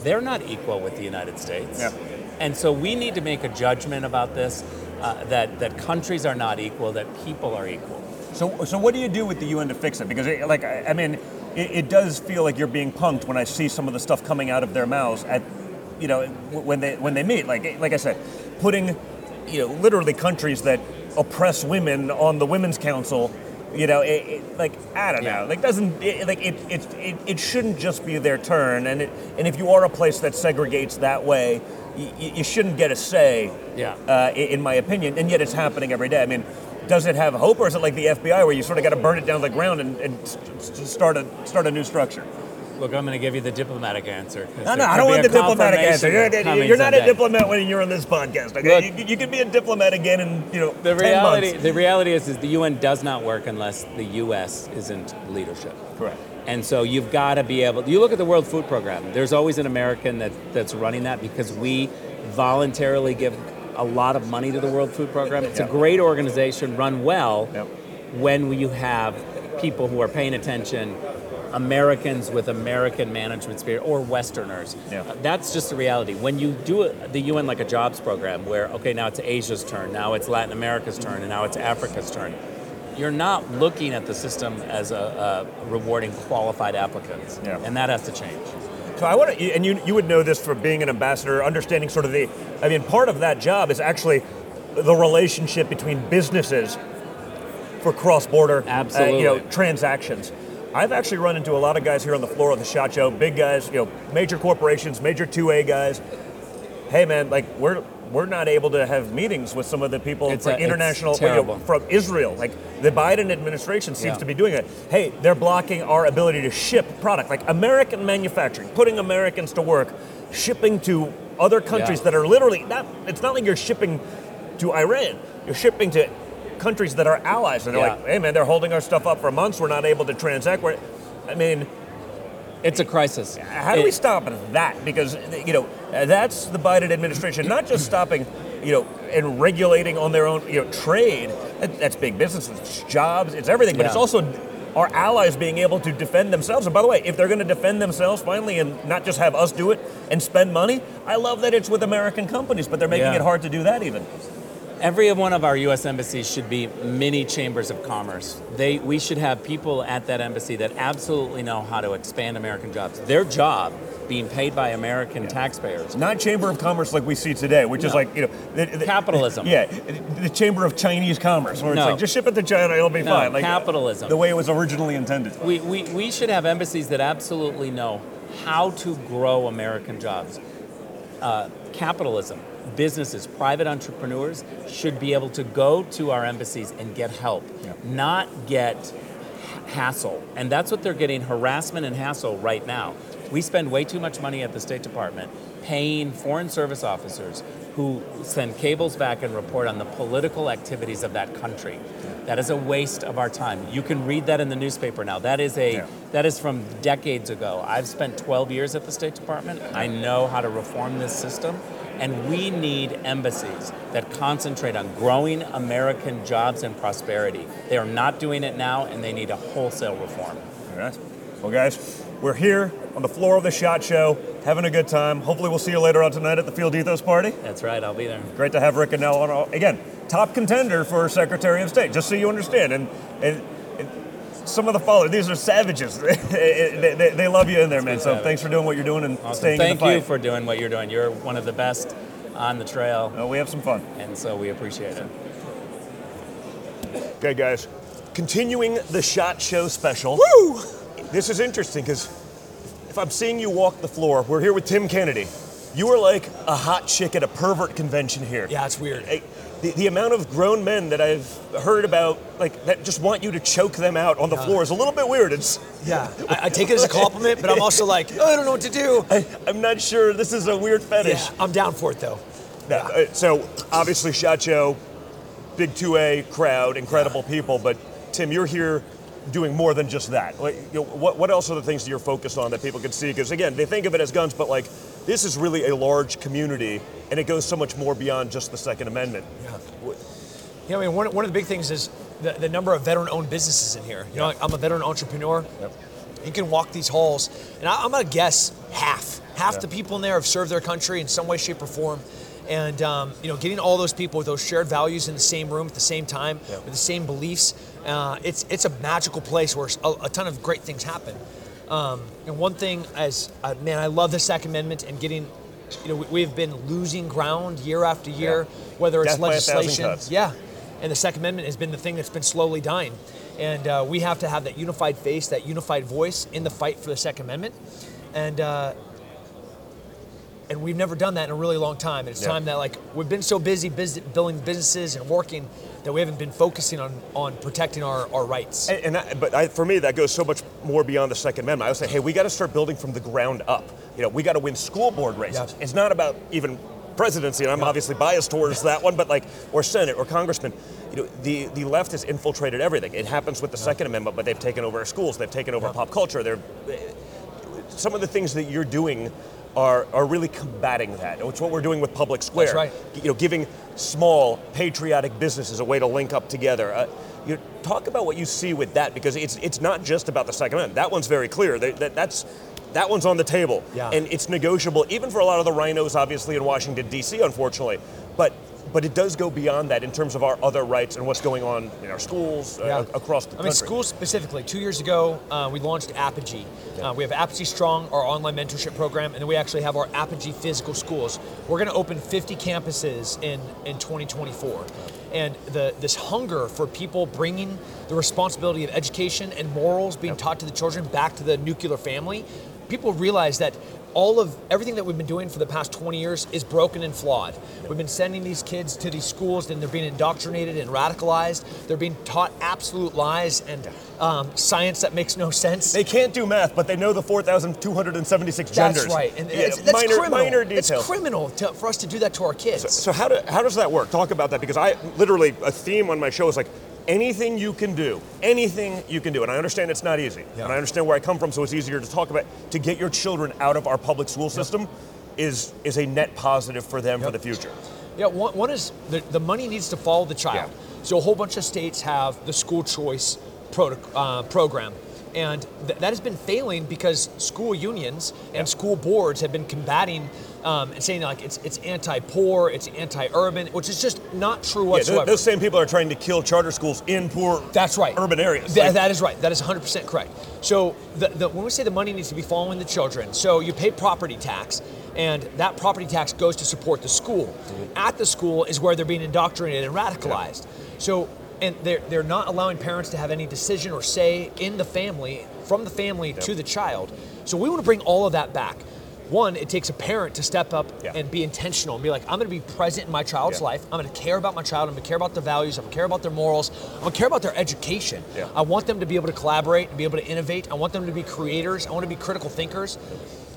They're not equal with the United States. Yeah. And so we need to make a judgment about this uh, that, that countries are not equal, that people are equal. So, so what do you do with the UN to fix it? Because, it, like, I, I mean, it, it does feel like you're being punked when I see some of the stuff coming out of their mouths at, you know, when they when they meet. Like, like I said, putting, you know, literally countries that oppress women on the Women's Council. You know, it, it, like I don't know, Yeah. like doesn't it, like it, it, it, it shouldn't just be their turn, and it, and if you are a place that segregates that way, you, you shouldn't get a say Yeah. uh, in my opinion, and yet it's happening every day. I mean, does it have hope, or is it like the FBI, where you sort of got to burn it down to the ground and, and start a start a new structure? Look, I'm going to give you the diplomatic answer. No, no, I don't want the diplomatic answer. You're, you're not a diplomat when you're on this podcast. Okay, Look- you, you can be a diplomat again in you know The 10 reality, months. the reality is, is the UN does not work unless the U.S. isn't leadership. Correct. And so you've got to be able. You look at the World Food Program. There's always an American that, that's running that because we voluntarily give a lot of money to the World Food Program. It's Yeah. a great organization, run well, Yep. when you have people who are paying attention. Americans with American management spirit or Westerners. Yeah. Uh, That's just the reality. When you do the UN like a jobs program where, okay, now it's Asia's turn, now it's Latin America's turn, and now it's Africa's turn. You're not looking at the system as a, a rewarding qualified applicants. Yeah. And that has to change. So I want to, and you you would know this from being an ambassador, understanding sort of the. I mean, part of that job is actually the relationship between businesses for cross-border, uh, you know, transactions. I've actually run into a lot of guys here on the floor of the shot show, big guys, you know, major corporations, major 2A guys. Hey, man, like we're we're not able to have meetings with some of the people It's from a- international, you know, from Israel. Like the Biden administration seems Yeah. to be doing it. Hey, they're blocking our ability to ship product, like American manufacturing, putting Americans to work, shipping to other countries Yeah. that are literally not. It's not like you're shipping to Iran. You're shipping to countries that are allies, and they're Yeah. like, hey, man, they're holding our stuff up for months. We're not able to transact. We're, I mean, It's a crisis. how do we stop that? Because you know that's the Biden administration not just stopping, you know, and regulating on their own, you know, trade. That- That's big business, it's jobs, it's everything. But it's also our allies being able to defend themselves. And by the way, if they're going to defend themselves finally and not just have us do it and spend money, I love that it's with American companies. But they're making Yeah. it hard to do that even. Every one of our U.S. embassies should be mini chambers of commerce. They, we should have people at that embassy that absolutely know how to expand American jobs. Their job, being paid by American taxpayers, Not chamber of commerce like we see today, which is like you know the, the- Capitalism. Yeah, the chamber of Chinese commerce, where it's like just ship it to China, it'll be No, fine. Like capitalism. the way it was originally intended. We, we, we should have embassies that absolutely know how to grow American jobs. Uh, capitalism, businesses, private entrepreneurs should be able to go to our embassies and get help, not get hassle. And that's what they're getting harassment and hassle right now. We spend way too much money at the State Department paying foreign service officers who send cables back and report on the political activities of that country. That is a waste of our time. You can read that in the newspaper now. That is a Yeah. that is from decades ago. I've spent 12 years at the State Department. I know how to reform this system And we need embassies that concentrate on growing American jobs and prosperity. They are not doing it now, and they need a wholesale reform. All right. Well, guys, we're here on the floor of the SHOT Show, having a good time. Hopefully, we'll see you later on tonight at the Field Ethos party. That's right, I'll be there. Great to have Ric Grenell on. Again, top contender for Secretary of State, just so you understand. And, and, and some of the followers, these are savages. [laughs] they, they, they love you in there, man. So thanks for doing what you're doing and Awesome. staying Thank in the fight. Thank you for doing what you're doing. You're one of the best on the trail. Uh, we have some fun. And so we appreciate it. Okay, guys, continuing the SHOT Show special. Woo! This is interesting because if I'm seeing you walk the floor, we're here with Tim Kennedy. You are like a hot chick at a pervert convention here. Yeah, it's weird. Eh, The, the amount of grown men that I've heard about, like that, just want you to choke them out on the Yeah. floor is a little bit weird. It's Yeah, I, I take it as a compliment, but I'm [laughs] also like, oh, I don't know what to do. I, I'm not sure. This is a weird fetish. Yeah, I'm down for it though. Now, uh, so obviously, Shot Show, big 2A crowd, incredible people. But Tim, you're here doing more than just that. Like, you know, what, what else are the things that you're focused on that people can see? Because again, they think of it as guns, but like this is really a large community, and it goes so much more beyond just the Second Amendment. Yeah. Yeah, I mean, one, one of the big things is the, the number of veteran-owned businesses in here. You know, I'm a veteran entrepreneur. Yep. You can walk these halls, and I, I'm gonna guess half. Half Yeah. the people in there have served their country in some way, shape, or form. And um, you know, getting all those people with those shared values in the same room at the same time, with the same beliefs, uh, it's it's a magical place where a, a ton of great things happen. Um, and one thing, as uh, man, I love the Second Amendment and getting. You know, we, we've been losing ground year after year, whether it's Death legislation. Yeah, and the Second Amendment has been the thing that's been slowly dying. And uh, we have to have that unified face, that unified voice in the fight for the Second Amendment. And uh, and we've never done that in a really long time. And it's Yeah. time that like we've been so busy bus- building businesses and working that we haven't been focusing on on protecting our, our rights. And, and that, but I, for me, that goes so much more beyond the Second Amendment. I would say, hey, we got to start building from the ground up. You know, we got to win school board races. It's not about even presidency, and I'm obviously biased towards that one, but like, or Senate or Congressman. You know, the, the left has infiltrated everything. It happens with the Second Amendment, but they've taken over our schools, they've taken over pop culture. They're eh, some of the things that you're doing are, are really combating that. It's what we're doing with Public Square. That's right. You know, giving small patriotic businesses a way to link up together. Uh, you know, talk about what you see with that because it's it's not just about the Second Amendment. That one's very clear. That, that, that's that one's on the table, Yeah. and it's negotiable even for a lot of the RINOs, obviously in Washington D.C. Unfortunately, but. But it does go beyond that in terms of our other rights and what's going on in our schools uh, across the I country. mean, schools specifically. Two years ago, uh, we launched Apogee. Uh, we have Apogee Strong, our online mentorship program, and then we actually have our Apogee physical schools. We're going to open 50 campuses in in 2024, and the this hunger for people bringing the responsibility of education and morals being taught to the children back to the nuclear family. People realize that all of everything that we've been doing for the past 20 years is broken and flawed. We've been sending these kids to these schools and they're being indoctrinated and radicalized. They're being taught absolute lies and um, science that makes no sense. They can't do math, but they know the 4,276 genders. That's right, and Yeah, it's, that's minor, criminal. minor it's criminal to, for us to do that to our kids. So how, do, how does that work? Talk about that because I literally a theme on my show is like anything you can do, anything you can do, and I understand it's not easy, Yeah. and I understand where I come from, so it's easier to talk about to get your children out of our public school system is is a net positive for them for the future. Yeah, one, one is the, the money needs to follow the child. So a whole bunch of states have the school choice proto- uh, program. And th- that has been failing because school unions and school boards have been combating um, and saying like it's it's anti-poor, it's anti-urban, which is just not true whatsoever. th- those same people are trying to kill charter schools in poor That's right. urban areas. Th- Like- that is right. That is 100% correct. So the, the, when we say the money needs to be following the children, so you pay property tax, and that property tax goes to support the school. Mm-hmm. At the school is where they're being indoctrinated and radicalized. So and they're, they're not allowing parents to have any decision or say in the family, from the family to the child. So we want to bring all of that back. One, it takes a parent to step up and be intentional and be like, I'm going to be present in my child's Yeah. life. I'm going to care about my child. I'm going to care about their values. I'm going to care about their morals. I'm going to care about their education. Yeah. I want them to be able to collaborate and be able to innovate. I want them to be creators. I want to be critical thinkers.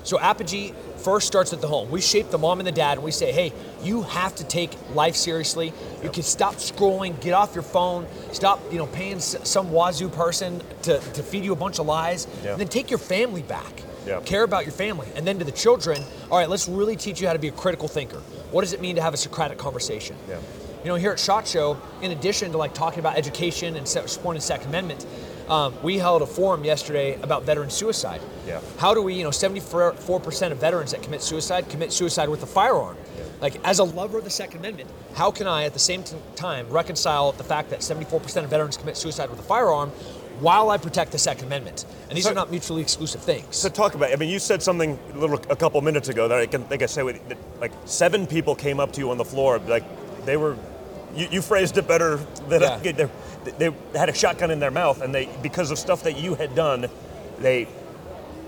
So Apogee first starts at the home. We shape the mom and the dad, and we say, "Hey, you have to take life seriously. You can stop scrolling, get off your phone, stop, you know, paying some wazoo person to, to feed you a bunch of lies, Yeah. and then take your family back. Yeah. Care about your family. And then to the children, all right, let's really teach you how to be a critical thinker. What does it mean to have a Socratic conversation? Yeah. You know, here at SHOT Show, in addition to like talking about education and supporting the Second Amendment, um, we held a forum yesterday about veteran suicide. Yeah. How do we, you know, 74% of veterans that commit suicide commit suicide with a firearm. Like, as a lover of the Second Amendment, how can I, at the same t- time, reconcile the fact that 74% of veterans commit suicide with a firearm while I protect the Second Amendment? And these So- are not mutually exclusive things. So talk about. I mean, you said something a little a couple minutes ago that I can think I say with that, like seven people came up to you on the floor, like they were. You, you phrased it better than Yeah. They, they had a shotgun in their mouth, and they because of stuff that you had done, they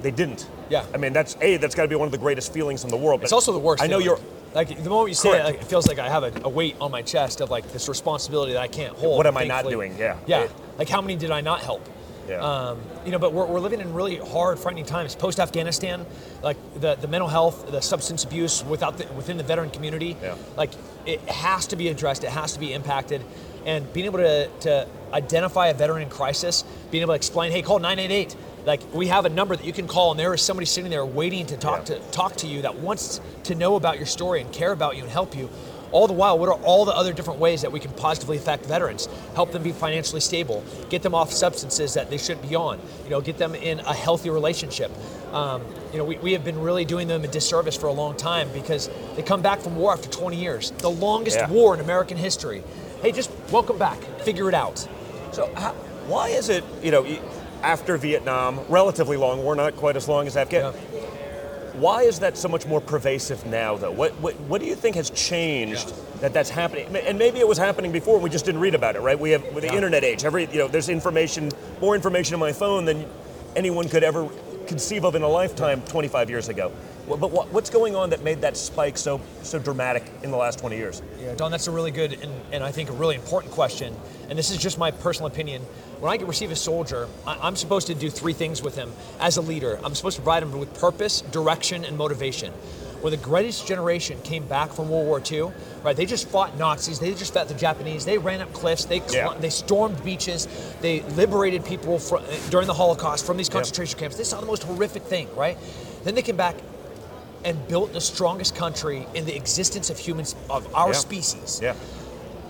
they didn't. Yeah. I mean, that's a that's got to be one of the greatest feelings in the world. It's also the worst. I know feeling. you're. Like the moment you say Correct. it, like, it feels like I have a, a weight on my chest of like this responsibility that I can't hold. What am I not doing? Yeah. Yeah. It- like how many did I not help? Yeah. Um, you know, but we're, we're living in really hard, frightening times. Post Afghanistan, like the, the mental health, the substance abuse without the, within the veteran community, Yeah. like it has to be addressed. It has to be impacted, and being able to, to identify a veteran in crisis, being able to explain, hey, call 988. Like we have a number that you can call, and there is somebody sitting there waiting to talk Yeah. to talk to you that wants to know about your story and care about you and help you. All the while, what are all the other different ways that we can positively affect veterans? Help them be financially stable, get them off substances that they shouldn't be on, you know, get them in a healthy relationship. Um, you know, we, we have been really doing them a disservice for a long time because they come back from war after 20 years, the longest Yeah. war in American history. Hey, just welcome back, figure it out. So how, why is it you know after Vietnam, relatively long war, not quite as long as Afghanistan? Why is that so much more pervasive now, though? What what, what do you think has changed that that's happening? And maybe it was happening before, and we just didn't read about it, right? We have with the Yeah. internet age, every you know, there's information, more information on my phone than anyone could ever conceive of in a lifetime 25 years ago. But what's going on that made that spike so so dramatic in the last 20 years? Yeah, Don, that's a really good and, and I think a really important question. And this is just my personal opinion. When I receive a soldier, I'm supposed to do three things with him as a leader. I'm supposed to provide him with purpose, direction, and motivation. When the greatest generation came back from World War II, right? They just fought Nazis. They just fought the Japanese. They ran up cliffs. They Yeah. they stormed beaches. They liberated people fr- during the Holocaust from these concentration camps. They saw the most horrific thing, right? Then they came back and built the strongest country in the existence of humans of our Yeah. species. Yeah.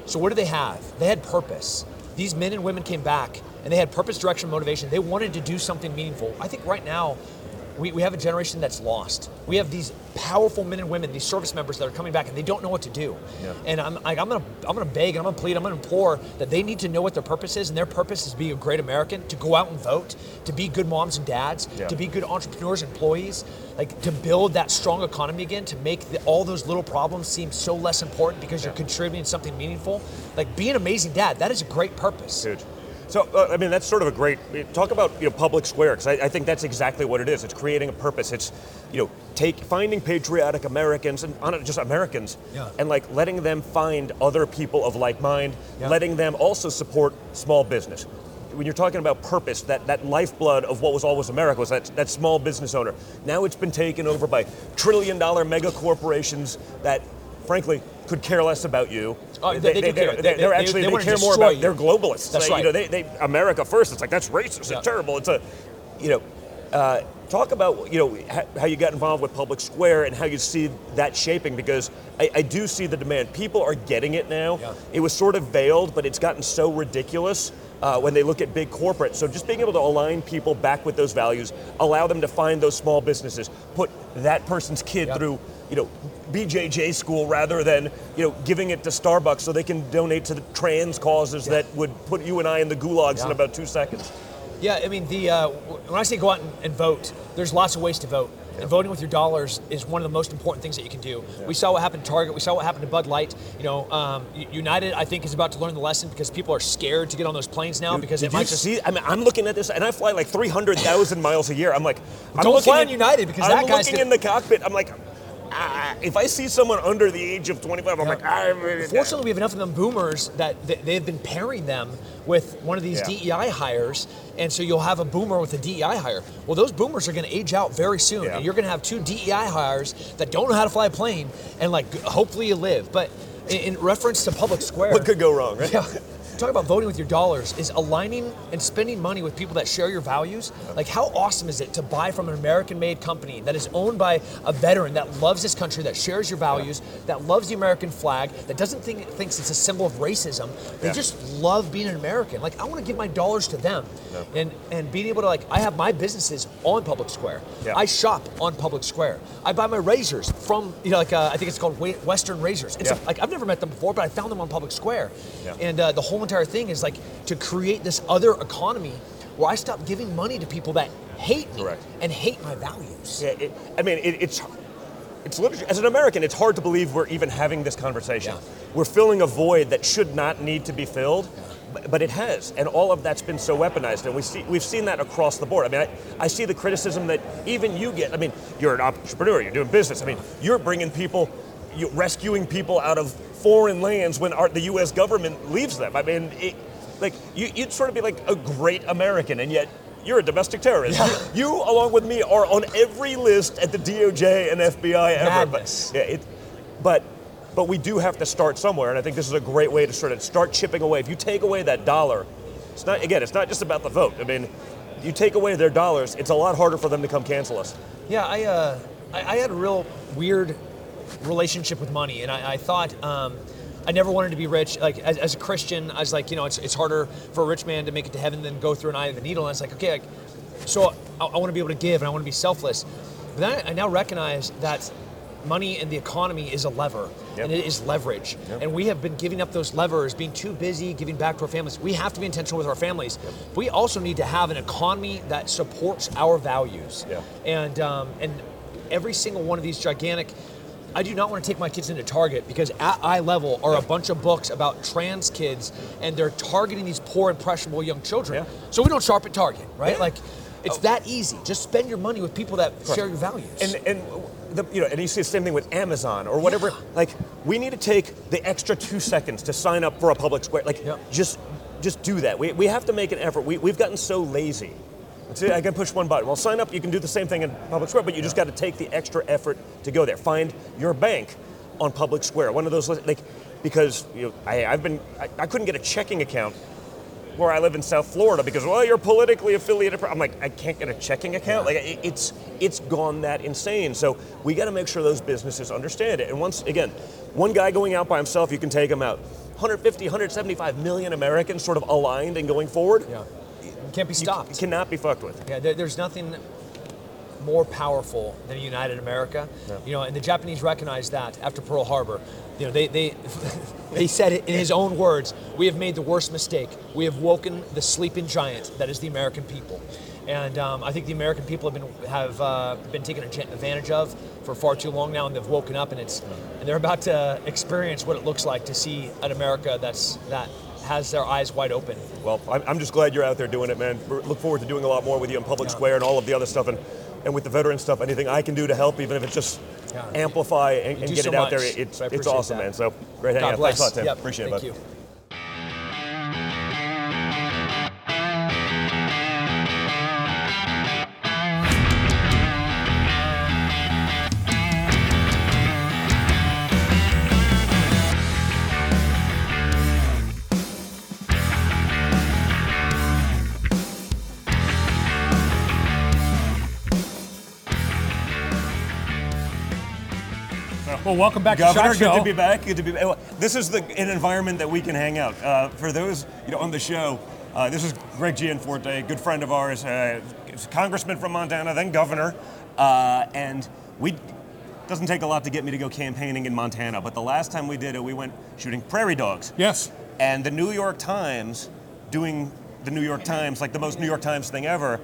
So what did they have? They had purpose. These men and women came back and they had purpose, direction, motivation. They wanted to do something meaningful. I think right now we, we have a generation that's lost. We have these powerful men and women, these service members that are coming back and they don't know what to do. Yeah. And I'm like, I'm gonna I'm gonna beg and I'm gonna plead, I'm gonna implore that they need to know what their purpose is, and their purpose is to be a great American, to go out and vote, to be good moms and dads, Yeah. to be good entrepreneurs, employees, like to build that strong economy again, to make the, all those little problems seem so less important because you're contributing something meaningful. Like be an amazing dad, that is a great purpose. Huge. So, uh, I mean, that's sort of a great talk about you know public square because I, I think that's exactly what it is. It's creating a purpose. It's you know take finding patriotic Americans and just Americans Yeah. and like letting them find other people of like mind, Yeah. letting them also support small business. When you're talking about purpose, that, that lifeblood of what was always America was that, that small business owner. Now it's been taken over by trillion dollar mega corporations that, frankly, could care less about you. Oh, they, they, they, They- they're they- actually they they, wanna care more about you. they're globalists. That's They- right. You know, they, they America first. It's like that's racist. Yeah. It's terrible. It's a, you know, uh, talk about you know how, you got involved with Public Square and how you see that shaping because I, I do see the demand. People are getting it now. Yeah. It was sort of veiled, but it's gotten so ridiculous. Uh, when they look at big corporate. So just being able to align people back with those values, allow them to find those small businesses, put that person's kid Yeah. through, you know, BJJ school rather than, you know, giving it to Starbucks so they can donate to the trans causes that would put you and I in the gulags in about two seconds. Yeah, I mean, the uh, when I say go out and, and vote, there's lots of ways to vote. And voting with your dollars is one of the most important things that you can do. We saw what happened to Target. We saw what happened to Bud Light. You know, um, United, I think, is about to learn the lesson because people are scared to get on those planes now because it you might just see? I mean, I'm looking at this, and I fly like 300,000 miles a year. I'm like, I'm Don't looking fly in- on United because I'm that guy's looking in the cockpit. I'm like, ah, if I see someone under the age of 25, I'm like, ah, Fortunately, we have enough of them boomers that th- they've been pairing them with one of these Yeah. DEI hires, and so you'll have a boomer with a DEI hire. Well, those boomers are going to age out very soon, Yeah. and you're going to have two DEI hires that don't know how to fly a plane, and like hopefully you live. But in, in reference to public square, what could go wrong, right? Yeah. [laughs] talk about voting with your dollars is aligning and spending money with people that share your values. Like, how awesome is it to buy from an American-made company that is owned by a veteran that loves this country, that shares your values, that loves the American flag, that doesn't think thinks it's a symbol of racism. They Yeah. just love being an American. Like, I want to give my dollars to them, Yeah. and and being able to like, I have my businesses on Public Square. Yeah. I shop on Public Square. I buy my razors from you know like uh, I think it's called Western Razors. It's Yeah. a, like I've never met them before, but I found them on Public Square. Yeah. And uh, the whole entire thing is like to create this other economy where I stop giving money to people that hate me Correct. and hate my values. Yeah, it, I mean, it, it's it's literally as an American, it's hard to believe we're even having this conversation. We're filling a void that should not need to be filled, but, but it has, and all of that's been so weaponized, and we see we've seen that across the board. I mean, I, I see the criticism that even you get. I mean, you're an entrepreneur, you're doing business. I mean, you're bringing people, rescuing people out of foreign lands when our, the U.S. government leaves them. I mean, it, like you, you'd sort of be like a great American, and yet. You're a domestic terrorist. You, you, along with me, are on every list at the DOJ and FBI ever. But, yeah, it, but but we do have to start somewhere, and I think this is a great way to sort of start chipping away. If you take away that dollar, it's not again, it's not just about the vote. I mean, you take away their dollars, it's a lot harder for them to come cancel us. Yeah, I, uh, I, I had a real weird relationship with money, and I, I thought um, I never wanted to be rich. Like as, as a Christian, I was like, you know, it's, it's harder for a rich man to make it to heaven than go through an eye of a needle. And I was like, okay, like, so I, I want to be able to give, and I want to be selfless. But then I, I now recognize that money and the economy is a lever, Yep. and it is leverage. Yep. And we have been giving up those levers, being too busy giving back to our families. We have to be intentional with our families. But we also need to have an economy that supports our values. Yeah. And um, and every single one of these gigantic. I do not want to take my kids into Target because at eye level are a bunch of books about trans kids, and they're targeting these poor, impressionable young children. Yeah. So we don't shop at Target, right? Yeah. Like, it's oh. that easy. Just spend your money with people that share your values. And and the, you know, and you see the same thing with Amazon or whatever. Like, we need to take the extra two seconds to sign up for a public square. Like, Yeah. just just do that. We, we have to make an effort. We, we've gotten so lazy. See, I can push one button. Well, sign up. You can do the same thing in public square, but you just got to take the extra effort to go there. Find your bank on public square. One of those like because you know, I, I've been I, I couldn't get a checking account where I live in South Florida because well you're politically affiliated. I'm like I can't get a checking account. Like it, it's it's gone that insane. So we got to make sure those businesses understand it. And once again, one guy going out by himself, you can take him out. 150, 175 million Americans sort of aligned and going forward. yeah. Can't be You stopped. c- cannot be fucked with. Yeah, there, there's nothing more powerful than a united America. You know, and the Japanese recognized that after Pearl Harbor. You know, they they [laughs] they said it in his own words. We have made the worst mistake. We have woken the sleeping giant that is the American people. And um, I think the American people have been have uh, been taken advantage of for far too long now, and they've woken up, and it's and they're about to experience what it looks like to see an America that's that has their eyes wide open. Well, I'm, I'm just glad you're out there doing it, man. Look forward to doing a lot more with you in Public Square and all of the other stuff, and, and with the veteran stuff. Anything I can do to help, even if it's just Yeah. amplify and, and get so it out there, much, it's so it's awesome, that. man. So great hanging out. Thanks a lot, Tim. Yep, Appreciate thank it, bud. you. Well, welcome back Governor, to good Shot Show. to be back. Good to be back. This is the an environment that we can hang out. Uh, for those you know on the show, uh, this is Greg Gianforte, good friend of ours, uh, congressman from Montana, then governor, uh, and we. Doesn't take a lot to get me to go campaigning in Montana, but the last time we did it, we went shooting prairie dogs. Yes. And the New York Times, doing the New York Times, like the most New York Times thing ever,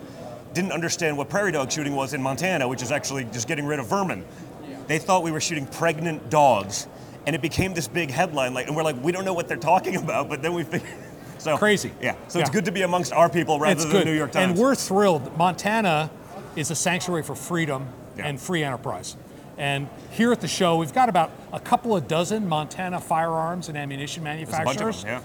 didn't understand what prairie dog shooting was in Montana, which is actually just getting rid of vermin. They thought we were shooting pregnant dogs, and it became this big headline. Like, and we're like, we don't know what they're talking [laughs] about, but then we figured. [laughs] So Crazy. Yeah. So it's good to be amongst our people rather it's than good. the New York Times. And we're thrilled. Montana is a sanctuary for freedom Yeah. and free enterprise. And here at the show, we've got about a couple of dozen Montana firearms and ammunition There's a bunch of manufacturers. them,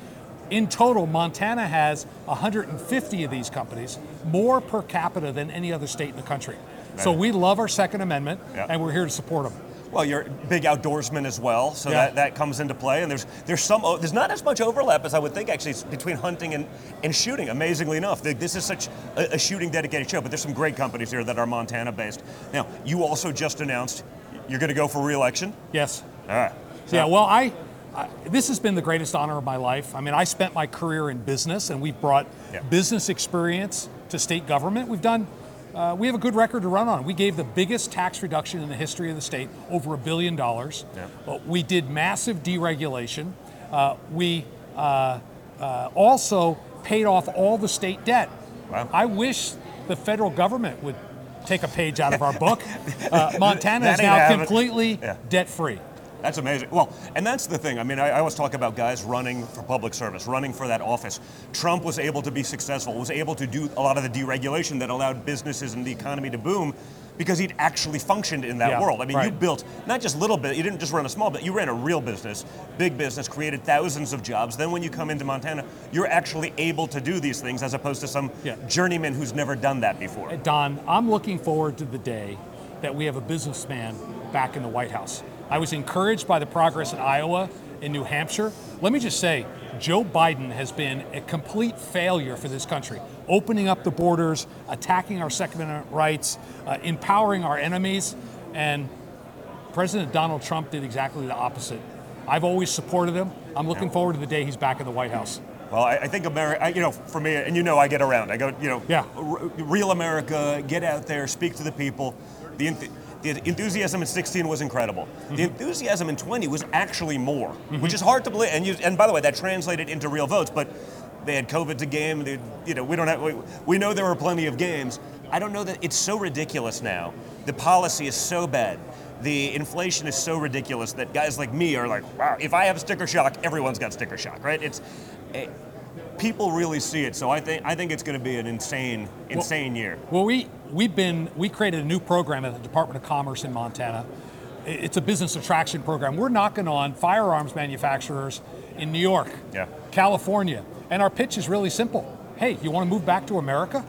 yeah. In total, Montana has 150 of these companies, more per capita than any other state in the country. So we love our Second Amendment, Yeah. and we're here to support them. Well, you're a big outdoorsman as well, so Yeah. that, that comes into play. And there's there's some oh, there's not as much overlap as I would think actually between hunting and, and shooting. Amazingly enough, this is such a, a shooting dedicated show. But there's some great companies here that are Montana based. Now, you also just announced you're going to go for re-election. Yes. All right. Yeah, well, I, I this has been the greatest honor of my life. I mean, I spent my career in business, and we've brought Yeah. business experience to state government. We've done. Uh, we have a good record to run on. We gave the biggest tax reduction in the history of the state, over a billion dollars. Yeah. We did massive deregulation. Uh, we uh, uh, also paid off all the state debt. Wow. I wish the federal government would take a page out of our book. [laughs] Uh, Montana is now completely Yeah. debt free. That's amazing. Well, and that's the thing. I mean, I, I always talk about guys running for public service, running for that office. Trump was able to be successful, was able to do a lot of the deregulation that allowed businesses and the economy to boom because he'd actually functioned in that Yeah, world. I mean, you built not just little bit, you didn't just run a small bit, you ran a real business, big business, created thousands of jobs. Then when you come into Montana, you're actually able to do these things as opposed to some Yeah. journeyman who's never done that before. Don, I'm looking forward to the day that we have a businessman back in the White House. I was encouraged by the progress in Iowa and New Hampshire. Let me just say, Joe Biden has been a complete failure for this country, opening up the borders, attacking our Second Amendment rights, uh, empowering our enemies, and President Donald Trump did exactly the opposite. I've always supported him. I'm looking forward to the day he's back in the White House. Well, I, I think America, you know, for me, and you know, I get around. I go, you know, Yeah. r- real America, get out there, speak to the people. The, the enthusiasm in 16 was incredible. Mm-hmm. The enthusiasm in 20 was actually more, which is hard to believe. And you, and by the way, that translated into real votes. But they had COVID to game. They, you know, we don't have. We, we know there were plenty of games. I don't know that it's so ridiculous now. The policy is so bad. The inflation is so ridiculous that guys like me are like, wow, if I have sticker shock, everyone's got sticker shock, right? It's eh, people really see it. So I think I think it's going to be an insane, insane year. Well, we we've been we created a new program at the Department of Commerce in Montana. It's a business attraction program. We're knocking on firearms manufacturers in New York, Yeah. California, and our pitch is really simple. Hey, you want to move back to America?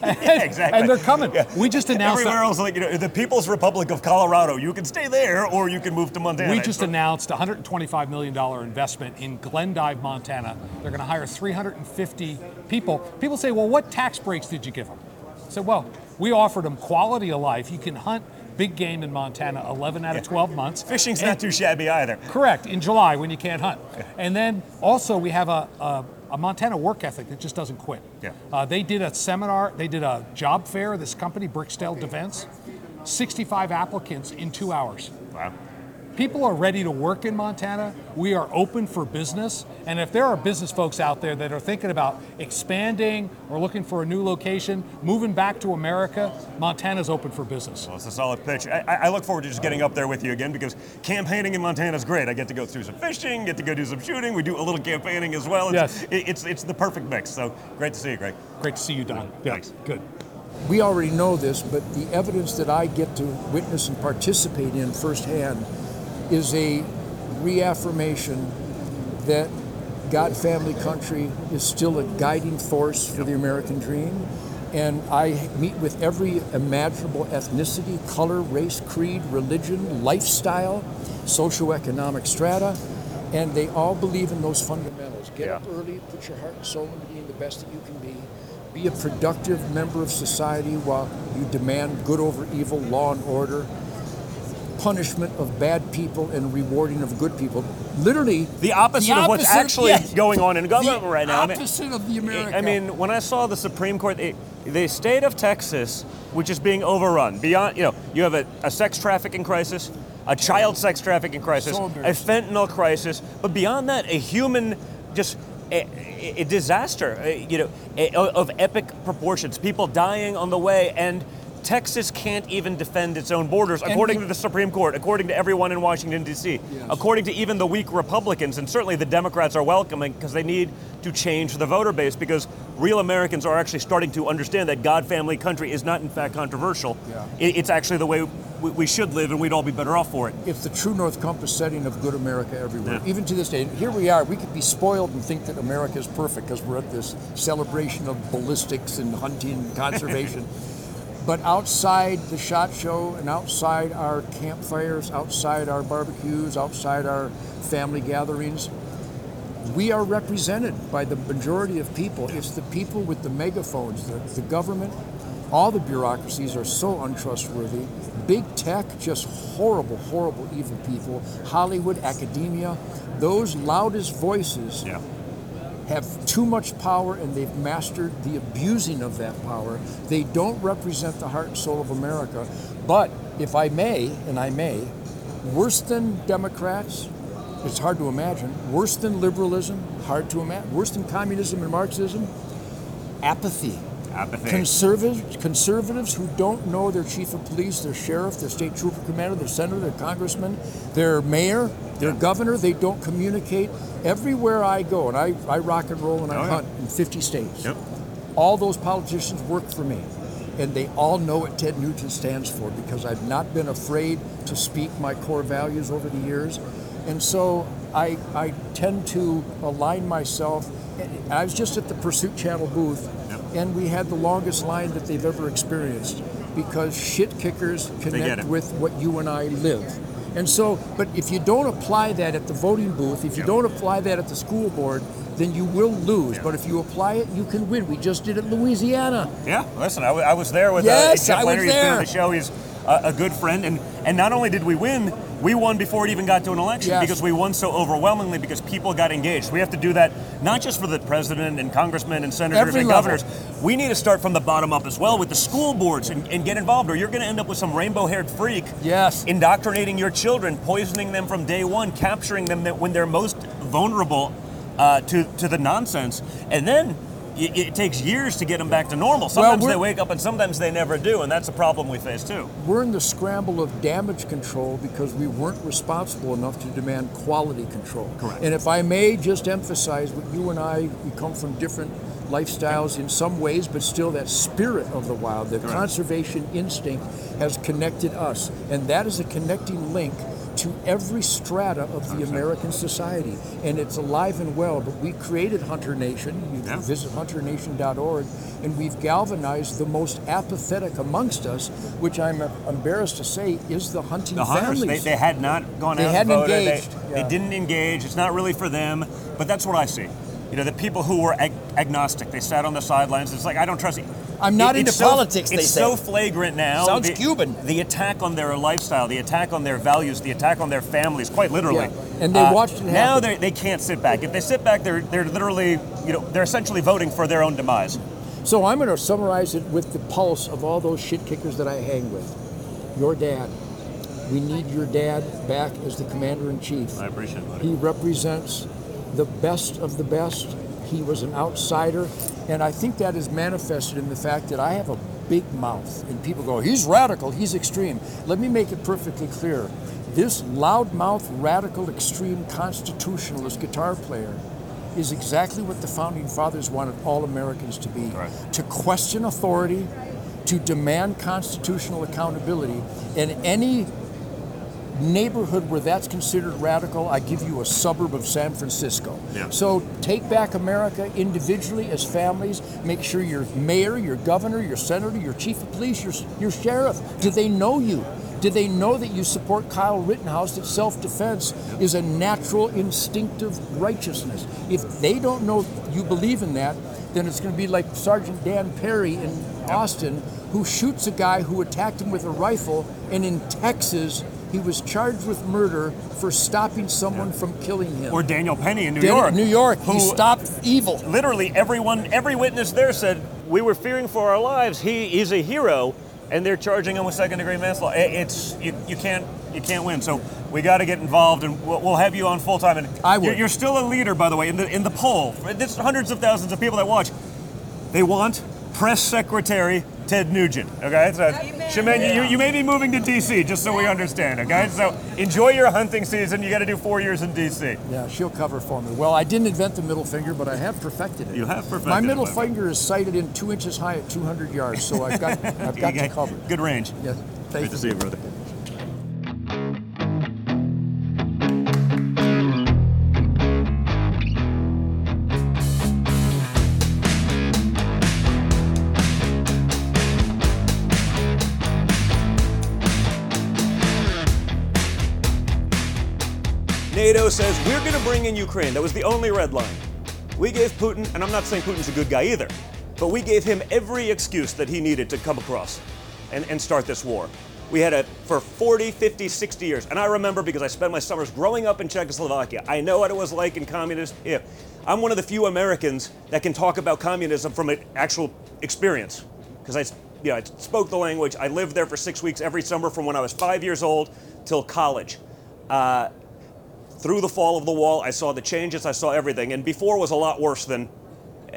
[laughs] Yeah, exactly. And they're coming. Yeah. We just announced Everywhere that- else, like you know, the People's Republic of Colorado. You can stay there, or you can move to Montana. We just announced a $125 million investment in Glendive, Montana. They're going to hire 350 people. People say, well, what tax breaks did you give them? I said, well, we offered them quality of life. You can hunt big game in Montana 11 out of 12 months. Fishing's And- not too shabby either. Correct, in July when you can't hunt. And then also we have a, a, a Montana work ethic that just doesn't quit. Yeah. Uh, they did a seminar, they did a job fair, this company, Brickstell Defense, 65 applicants in two hours. Wow. People are ready to work in Montana. We are open for business. And if there are business folks out there that are thinking about expanding or looking for a new location, moving back to America, Montana's open for business. Well, it's a solid pitch. I, I I look forward to just getting up there with you again because campaigning in Montana is great. I get to go through some fishing, get to go do some shooting. We do a little campaigning as well. It's, Yes. it- it's it's the perfect mix. So great to see you, Greg. Great to see you, Don. Yeah, Thanks. Good. We already know this, but the evidence that I get to witness and participate in firsthand is a reaffirmation that God, family, country is still a guiding force for the American dream. And I meet with every imaginable ethnicity, color, race, creed, religion, lifestyle, socioeconomic strata, and they all believe in those fundamentals. Get up early, put your heart and soul into being the best that you can be. Be a productive member of society while you demand good over evil, law and order, punishment of bad people and rewarding of good people. Literally, The opposite of what's actually yes. going on in government The right now. I mean- opposite of the America. I mean, when I saw the Supreme Court, it, the state of Texas, which is being overrun, beyond, you know, you have a, a sex trafficking crisis, a child sex trafficking crisis, So a fentanyl crisis, but beyond that, a human, just a, a- a disaster, you know, of epic proportions, people dying on the way, and Texas can't even defend its own borders, according it- to the Supreme Court, according to everyone in Washington, D.C., according to even the weak Republicans, and certainly the Democrats are welcoming because they need to change the voter base because real Americans are actually starting to understand that God, family, country is not in fact controversial. Yeah. It- it's actually the way we, we should live, and we'd all be better off for it. it's the true north compass setting of good America everywhere. Yeah. Even to this day, here we are. We could be spoiled and think that America is perfect because we're at this celebration of ballistics and hunting and conservation. [laughs] But outside the shot show and outside our campfires, outside our barbecues, outside our family gatherings, we are represented by the majority of people. It's the people with the megaphones, the, the government, all the bureaucracies are so untrustworthy. Big tech, just horrible, horrible, evil people. Hollywood, academia, those loudest voices Yeah. Have too much power and they've mastered the abusing of that power. They don't represent the heart and soul of America. But if I may, and I may, worse than Democrats, it's hard to imagine, worse than liberalism, hard to imagine, worse than communism and Marxism, apathy. Apathy. Conservatives, conservatives who don't know their chief of police, their sheriff, their state trooper commander, their senator, their congressman, their mayor, their governor, they don't communicate. Everywhere I go, and I, I rock and roll and I Oh, yeah. hunt in 50 states, Yep. all those politicians work for me. And they all know what Ted Nugent stands for because I've not been afraid to speak my core values over the years. And so I, I tend to align myself. I was just at the Pursuit Channel booth, and we had the longest line that they've ever experienced because shit kickers connect with what you and I live. And so, but if you don't apply that at the voting booth, if you don't apply that at the school board, then you will lose. But if you apply it, you can win. We just did it in Louisiana. Yeah, listen, I, w- I was there with Yes, uh, Jeff Leonard. He's been on the show. He's uh, a good friend, and and not only did we win, we won before it even got to an election Yes. because we won so overwhelmingly because people got engaged. We have to do that not just for the president and congressmen and senators Every and level. governors. We need to start from the bottom up as well with the school boards and, and get involved, or you're going to end up with some rainbow-haired freak. Yes. Indoctrinating your children, poisoning them from day one, capturing them when they're most vulnerable uh, to to the nonsense, and then. It, it takes years to get them back to normal. Sometimes we're- they wake up and sometimes they never do, and that's a problem we face too. We're in the scramble of damage control because we weren't responsible enough to demand quality control. Correct. And if I may just emphasize what you and I, we come from different lifestyles in some ways, but still that spirit of the wild, the Correct. conservation instinct has connected us. And that is a connecting link to every strata of the American society. And it's alive and well, but we created Hunter Nation. You can visit hunternation.org, and we've galvanized the most apathetic amongst us, which I'm embarrassed to say is the hunting The hunters, they, families. they had not gone They out hadn't and voted. engaged, They, yeah. they didn't engage. It's not really for them. But that's what I see. You know, the people who were ag- agnostic, they sat on the sidelines. It's like I don't trust you. I'm not It- into so- politics, they It's say. so flagrant now. Sounds the, Cuban. The attack on their lifestyle, the attack on their values, the attack on their families, quite literally. Yeah, and they uh, watched it Now happen. they, they can't sit back. If they sit back, they're they're literally you know they're essentially voting for their own demise. So I'm going to summarize it with the pulse of all those shit kickers that I hang with. Your dad. We need your dad back as the commander in chief. I appreciate it. buddy. He represents the best of the best. He was an outsider, and I think that is manifested in the fact that I have a big mouth, and people go, "He's radical, he's extreme." Let me make it perfectly clear: this loudmouth, radical, extreme constitutionalist guitar player is exactly what the founding fathers wanted all Americans to be: to question authority, to demand constitutional accountability, and any neighborhood where that's considered radical, I give you a suburb of San Francisco. Yeah. So take back America individually as families. Make sure your mayor, your governor, your senator, your chief of police, your, your sheriff, do they know you? Do they know that you support Kyle Rittenhouse that self defense is a natural, instinctive righteousness? If they don't know you believe in that, then it's going to be like Sergeant Dan Perry in Austin, who shoots a guy who attacked him with a rifle, and in Texas, he was charged with murder for stopping someone from killing him. Or Daniel Penny in New Dan- York. New York, he stopped evil. Literally, everyone, every witness there said we were fearing for our lives. He is a hero, and they're charging him with second-degree manslaughter. It's you, you can't you can't win. So we got to get involved, and we'll, we'll have you on full time. And I would. You're, you're still a leader, by the way, in the in the poll. There's hundreds of thousands of people that watch. They want press secretary Ted Nugent. Okay, so Shemane, you, you may be moving to DC, just so we understand. Okay, so enjoy your hunting season. You got to do four years in DC. Yeah, she'll cover for me. Well, I didn't invent the middle finger, but I have perfected it. You have perfected My it, middle my friend. finger is sighted in two inches high at 200 yards, so I've got [laughs] I've got You you got covered. Good range. Yes, thank Great to see you, brother. Says we're going to bring in Ukraine. That was the only red line. We gave Putin, and I'm not saying Putin's a good guy either, but we gave him every excuse that he needed to come across and, and start this war. We had it for 40, 50, 60 years. And I remember because I spent my summers growing up in Czechoslovakia. I know what it was like in communist. Yeah. I'm one of the few Americans that can talk about communism from an actual experience because I, you know, I spoke the language. I lived there for six weeks every summer from when I was five years old till college. Uh, through the fall of the wall, I saw the changes, I saw everything. And before was a lot worse than,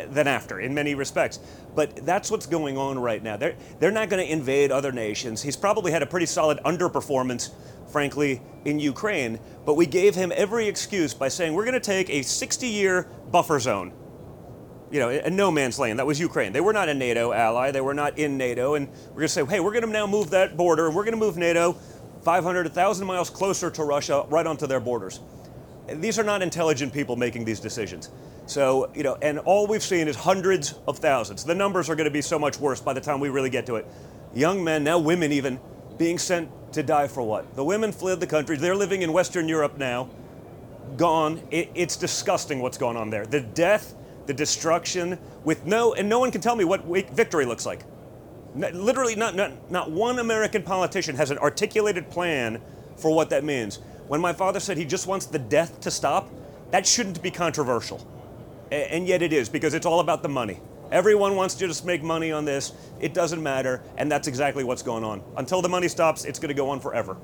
than after in many respects. But that's what's going on right now. They're, they're not going to invade other nations. He's probably had a pretty solid underperformance, frankly, in Ukraine. But we gave him every excuse by saying we're going to take a 60 year buffer zone. You know, a no man's land. That was Ukraine. They were not a NATO ally. They were not in NATO. And we're going to say, hey, we're going to now move that border and we're going to move NATO 500, 1,000 miles closer to Russia, right onto their borders. These are not intelligent people making these decisions. So, you know, and all we've seen is hundreds of thousands. The numbers are going to be so much worse by the time we really get to it. Young men, now women even, being sent to die for what? The women fled the country. They're living in Western Europe now, gone. It, it's disgusting what's going on there. The death, the destruction, with no, and no one can tell me what victory looks like. Literally, not, not, not one American politician has an articulated plan for what that means. When my father said he just wants the death to stop, that shouldn't be controversial. And yet it is, because it's all about the money. Everyone wants to just make money on this. It doesn't matter, and that's exactly what's going on. Until the money stops, it's going to go on forever.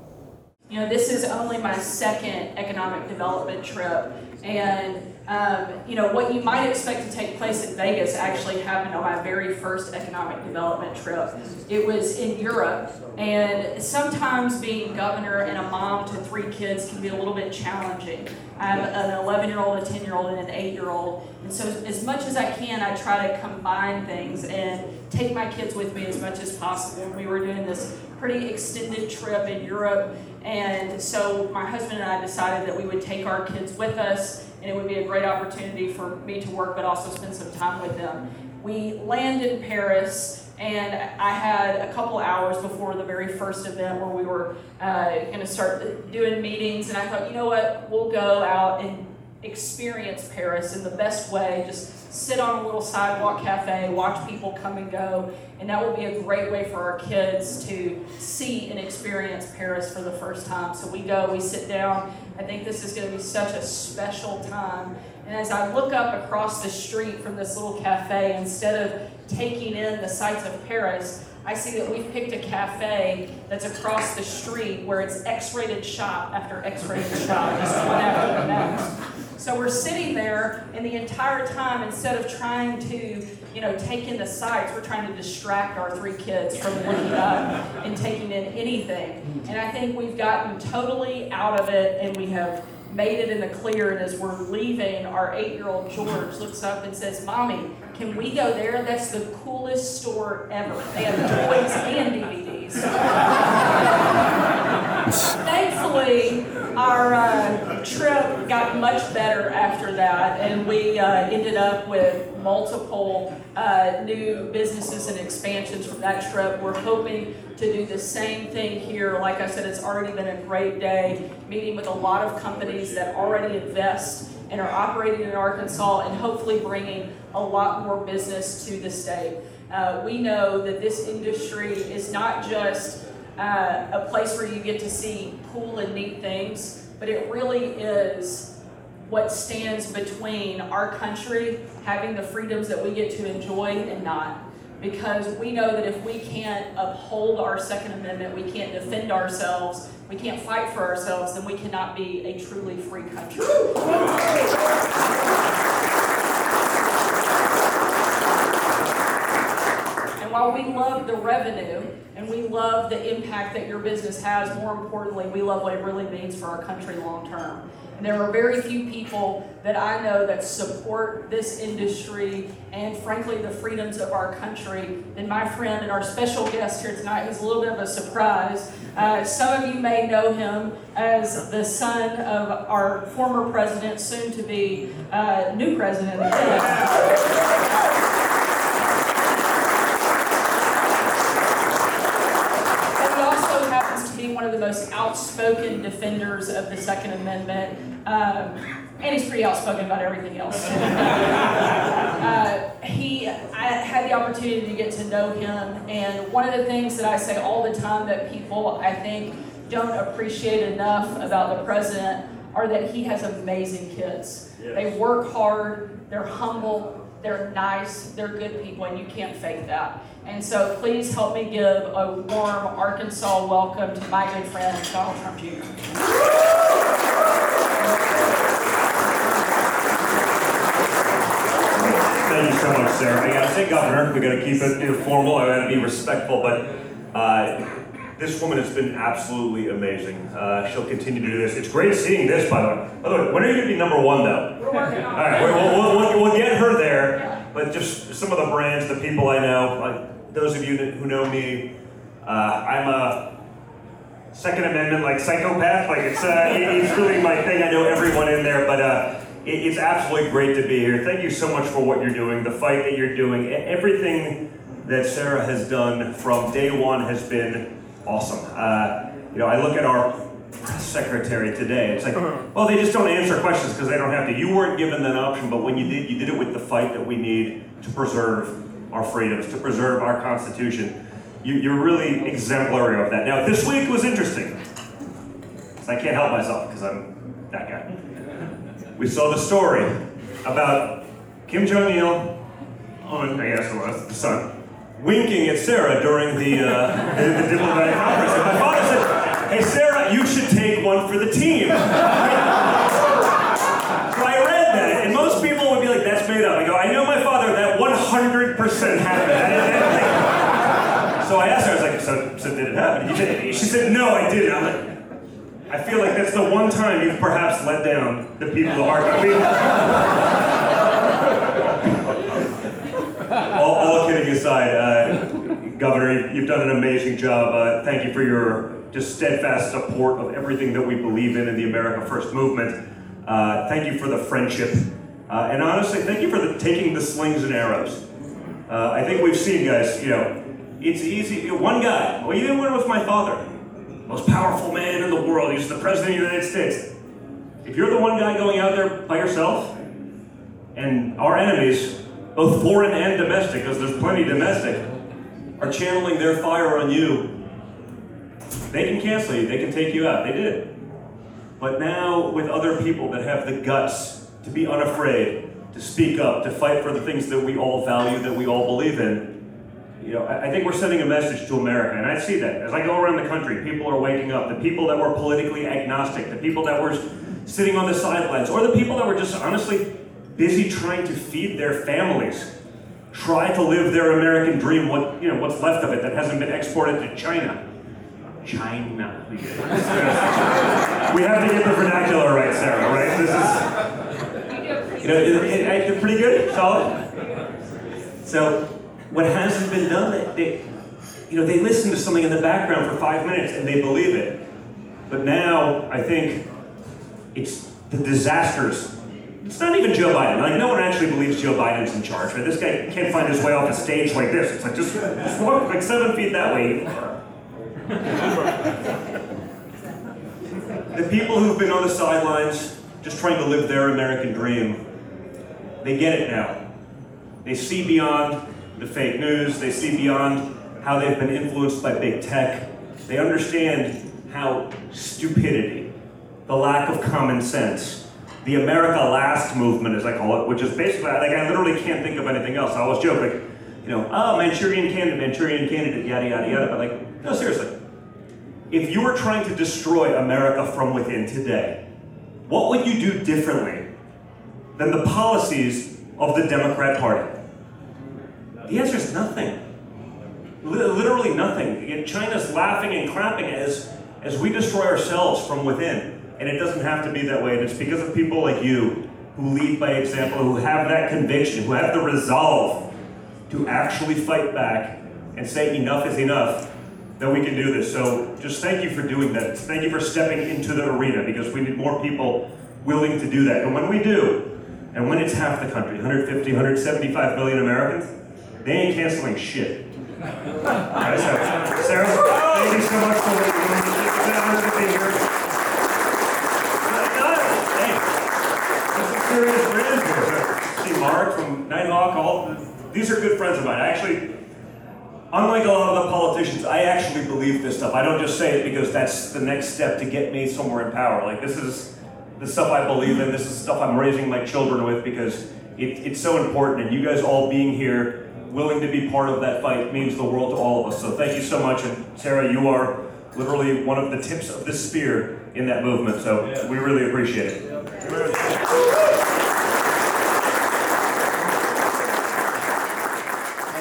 You know, this is only my second economic development trip, and um, you know, what you might expect to take place in Vegas actually happened on my very first economic development trip. It was in Europe, and sometimes being governor and a mom to three kids can be a little bit challenging. I have an 11 year old, a 10 year old, and an 8 year old. And so, as much as I can, I try to combine things and take my kids with me as much as possible. We were doing this pretty extended trip in Europe, and so my husband and I decided that we would take our kids with us and it would be a great opportunity for me to work, but also spend some time with them. We land in Paris, and I had a couple hours before the very first event where we were uh, going to start doing meetings, and I thought, you know what, we'll go out and experience Paris in the best way. Just sit on a little sidewalk cafe, watch people come and go, and that will be a great way for our kids to see and experience Paris for the first time. So we go, we sit down. I think this is going to be such a special time. And as I look up across the street from this little cafe, instead of taking in the sights of Paris, I see that we've picked a cafe that's across the street where it's X-rated shop after X-rated shop, just one after the next. So we're sitting there, and the entire time, instead of trying to, you know, take in the sights, we're trying to distract our three kids from looking up and taking in anything. And I think we've gotten totally out of it, and we have made it in the clear. And as we're leaving, our eight-year-old George looks up and says, "Mommy, can we go there? That's the coolest store ever. They have toys and DVDs. [laughs] Thankfully, our uh, trip got much better after that, and we uh, ended up with multiple uh, new businesses and expansions from that trip. We're hoping to do the same thing here. Like I said, it's already been a great day meeting with a lot of companies that already invest and are operating in Arkansas and hopefully bringing a lot more business to the state. Uh, we know that this industry is not just uh, a place where you get to see cool and neat things, but it really is what stands between our country having the freedoms that we get to enjoy and not. Because we know that if we can't uphold our Second Amendment, we can't defend ourselves, we can't fight for ourselves, then we cannot be a truly free country. While we love the revenue and we love the impact that your business has, more importantly, we love what it really means for our country long term. And there are very few people that I know that support this industry and, frankly, the freedoms of our country than my friend and our special guest here tonight, who's a little bit of a surprise. Uh, some of you may know him as the son of our former president, soon to be uh, new president. one of the most outspoken defenders of the Second Amendment Um, and he's pretty outspoken about everything else. [laughs] uh, he, I had the opportunity to get to know him, and one of the things that I say all the time that people I think don't appreciate enough about the president are that he has amazing kids. Yes. They work hard, they're humble, they're nice, they're good people, and you can't fake that. And so please help me give a warm Arkansas welcome to my good friend Donald Trump Jr. Thank you so much, Sarah. I gotta say, Governor, we gotta keep it informal. I gotta be respectful, but uh, this woman has been absolutely amazing. Uh, she'll continue to do this. It's great seeing this, by the way. By the way, when are you gonna be number one, though? We're working on All right, we'll, we'll, we'll, get her there. But just some of the brands, the people I know, like those of you that- who know me, uh, I'm a Second Amendment like psychopath. Like it's uh, it- it's really my thing. I know everyone in there, but uh, it, it's absolutely great to be here. Thank you so much for what you're doing, the fight that you're doing, everything that Sarah has done from day one has been awesome. Uh, you know, I look at our press secretary today. It's like, well, they just don't answer questions because they don't have to. You weren't given that option, but when you did, you did it with the fight that we need to preserve our freedoms, to preserve our Constitution. You, you're really exemplary of that. Now, this week was interesting. I can't help myself because I'm that guy. We saw the story about Kim Jong Il, I guess it was the son, winking at Sarah during the, uh, the, the diplomatic conference. And my father said, "Hey, Sarah, you should take one for the team." [laughs] so I read that, and most people would be like, "That's made up." I go, "I know my father. That 100% happened." I I so I asked her, I was like, so, so did it happen? Did She said, no, I didn't. I'm like, I feel like that's the one time you've perhaps let down the people of Arkansas. All, all kidding aside, uh, Governor, you've done an amazing job. Uh, thank you for your just steadfast support of everything that we believe in in the America First movement. Uh, thank you for the friendship. Uh, and honestly, thank you for the, taking the slings and arrows. Uh, I think we've seen, guys, you know, it's easy. One guy, well, even when it was my father, most powerful man in the world, he's the president of the United States. If you're the one guy going out there by yourself, and our enemies, both foreign and domestic, because there's plenty domestic, are channeling their fire on you, they can cancel you, they can take you out. They did. But now, with other people that have the guts to be unafraid, to speak up, to fight for the things that we all value, that we all believe in, you know, I I think we're sending a message to America, and I see that as I go around the country. People are waking up. The people that were politically agnostic, the people that were sitting on the sidelines, or the people that were just honestly busy trying to feed their families, try to live their American dream. What you know, what's left of it that hasn't been exported to China. China. We have to get the vernacular right, Sarah. Right? This is. You know, it, it, it, pretty good, solid. So, what hasn't been done, they, you know, they listen to something in the background for five minutes and they believe it. But now, I think it's the disasters. It's not even Joe Biden. Like, no one actually believes Joe Biden's in charge. Right? This guy can't find his way off a stage like this. It's like just, just walk like seven feet that way. the people who've been on the sidelines, just trying to live their American dream, they get it now. They see beyond the fake news, they see beyond how they've been influenced by big tech. They understand how stupidity, the lack of common sense, the America Last movement, as I call it, which is basically, like, I literally can't think of anything else. I always joke, like, you know, oh, Manchurian candidate, Manchurian candidate, yada, yada, yada. But, like, no, seriously. If you were trying to destroy America from within today, what would you do differently than the policies of the Democrat Party? The answer is nothing. Li- Literally nothing. China's laughing and clapping as, as we destroy ourselves from within. And it doesn't have to be that way. And it's because of people like you who lead by example, who have that conviction, who have the resolve to actually fight back and say enough is enough, that we can do this. So just thank you for doing that. Thank you for stepping into the arena because we need more people willing to do that. And when we do, and when it's half the country, 150, 175 million Americans, they ain't canceling shit. Alright, so, Sarah, thank you so much for what you're doing. It's honor to be here. These are good friends of mine. I actually, unlike a lot of the politicians, I actually believe this stuff. I don't just say it because that's the next step to get me somewhere in power. Like this is the stuff I believe in. This is stuff I'm raising my children with because it, it's so important. And you guys all being here, willing to be part of that fight, means the world to all of us. So thank you so much. And Sarah, you are literally one of the tips of the spear in that movement. So we really appreciate it.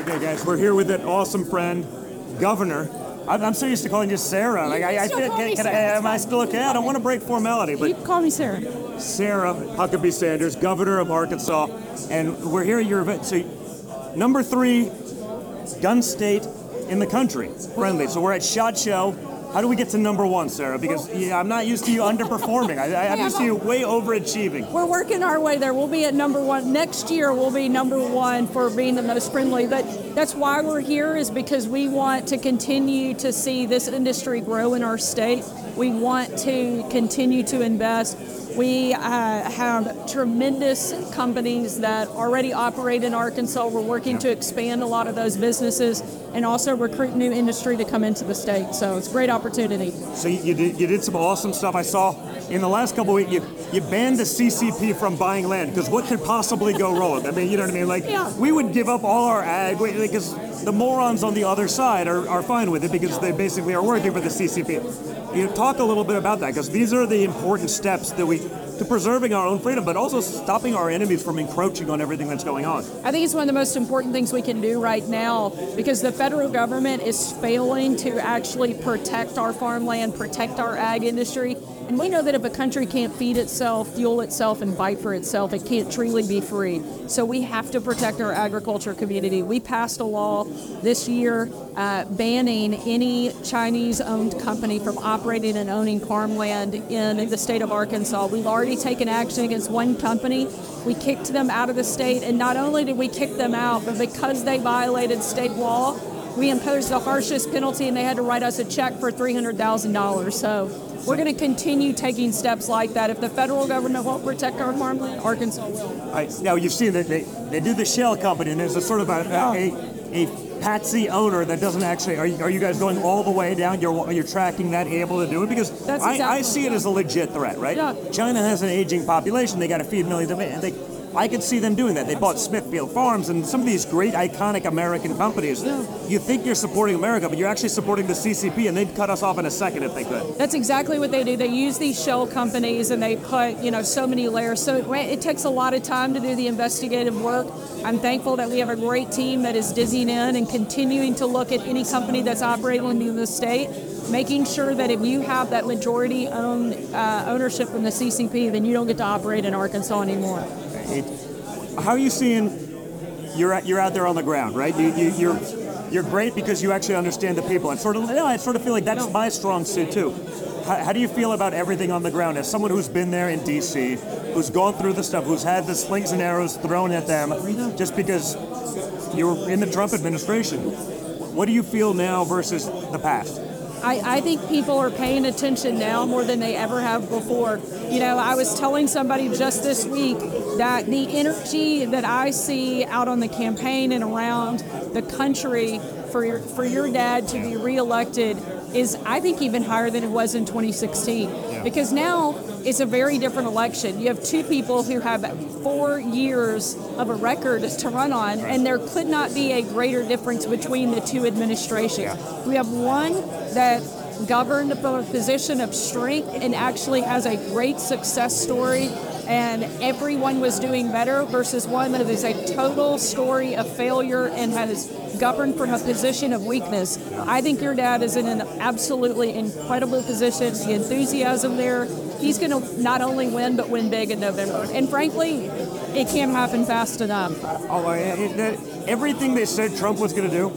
Okay, guys, we're here with an awesome friend, Governor. I'm, I'm so used to calling you Sarah. Like, I, I still feel, call can, me can I, Sarah. am I still okay? I don't want to break formality, but You can call me Sarah. Sarah Huckabee Sanders, Governor of Arkansas, and we're here at your event. So, number three gun state in the country, friendly. So we're at Shot Show. How do we get to number one, Sarah? Because yeah, I'm not used to you underperforming. I, I, I'm used to you way overachieving. We're working our way there. We'll be at number one next year. We'll be number one for being the most friendly. But that's why we're here is because we want to continue to see this industry grow in our state. We want to continue to invest. We uh, have tremendous companies that already operate in Arkansas. We're working to expand a lot of those businesses and also recruit new industry to come into the state. So it's a great opportunity. So you, you did you did some awesome stuff. I saw in the last couple of weeks you you ban the CCP from buying land because what could possibly go wrong? I mean, you know what I mean? Like we would give up all our ag because the morons on the other side are, are fine with it because they basically are working for the CCP. You talk a little bit about that because these are the important steps that we to preserving our own freedom, but also stopping our enemies from encroaching on everything that's going on. I think it's one of the most important things we can do right now because the federal government is failing to actually protect our farmland, protect our ag industry. And we know that if a country can't feed itself, fuel itself, and fight for itself, it can't truly be free. So we have to protect our agriculture community. We passed a law this year uh, banning any Chinese owned company from operating and owning farmland in the state of Arkansas. We've already taken action against one company. We kicked them out of the state, and not only did we kick them out, but because they violated state law, we imposed the harshest penalty and they had to write us a check for $300,000. So we're going to continue taking steps like that. If the federal government won't protect our farmland, Arkansas will. All right, now you've seen that they, they do the shell company, and there's a sort of a, a, a patsy owner that doesn't actually. Are you, are you guys going all the way down? You're you're tracking that, able to do it because That's I, I see it as a legit threat, right? Yeah. China has an aging population; they got to feed millions of. They, I could see them doing that. They bought Smithfield Farms and some of these great iconic American companies. You think you're supporting America, but you're actually supporting the CCP, and they'd cut us off in a second if they could. That's exactly what they do. They use these shell companies and they put, you know, so many layers. So it, it takes a lot of time to do the investigative work. I'm thankful that we have a great team that is digging in and continuing to look at any company that's operating in the state, making sure that if you have that majority own uh, ownership in the CCP, then you don't get to operate in Arkansas anymore. It, how are you seeing? You're at, you're out there on the ground, right? You, you, you're you're great because you actually understand the people. And sort of, no, I sort of feel like that's my strong suit too. How, how do you feel about everything on the ground as someone who's been there in D.C., who's gone through the stuff, who's had the slings and arrows thrown at them, just because you were in the Trump administration? What do you feel now versus the past? I, I think people are paying attention now more than they ever have before. You know, I was telling somebody just this week that the energy that I see out on the campaign and around the country for your, for your dad to be reelected is, I think, even higher than it was in 2016. Because now it's a very different election. You have two people who have four years of a record to run on, and there could not be a greater difference between the two administrations. We have one that governed from a position of strength and actually has a great success story and everyone was doing better versus one that is a total story of failure and has governed from a position of weakness. I think your dad is in an absolutely incredible position. The enthusiasm there, he's going to not only win but win big in November. And frankly, it can't happen fast enough. Oh, it- it- that- everything they said Trump was going to do,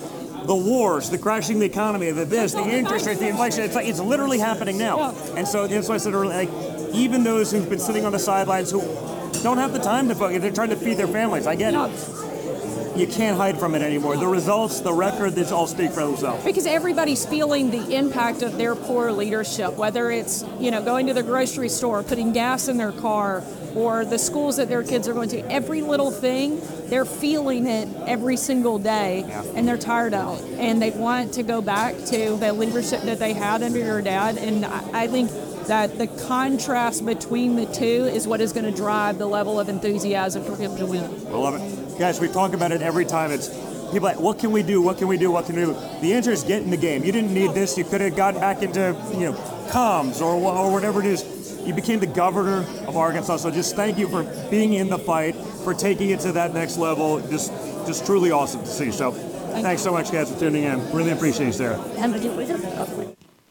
the wars, the crashing the economy, the this, the interest rates, the inflation, it's like it's literally happening now. And so that's why I said earlier, like even those who've been sitting on the sidelines who don't have the time to focus, they're trying to feed their families. I get it. You can't hide from it anymore. The results, the record, this all speak for themselves. Because everybody's feeling the impact of their poor leadership, whether it's, you know, going to the grocery store, putting gas in their car, or the schools that their kids are going to. Every little thing they're feeling it every single day and they're tired of it and they want to go back to the leadership that they had under your dad and I, I think that the contrast between the two is what is going to drive the level of enthusiasm for him to win. I love it. Guys, we talk about it every time. It's people like, what can we do? What can we do? What can we do? The answer is get in the game. You didn't need this. You could have gotten back into, you know, comms or, or whatever it is. You became the governor of Arkansas. So just thank you for being in the fight, for taking it to that next level. Just, just truly awesome to see. So thanks so much, guys, for tuning in. Really appreciate you, Sarah.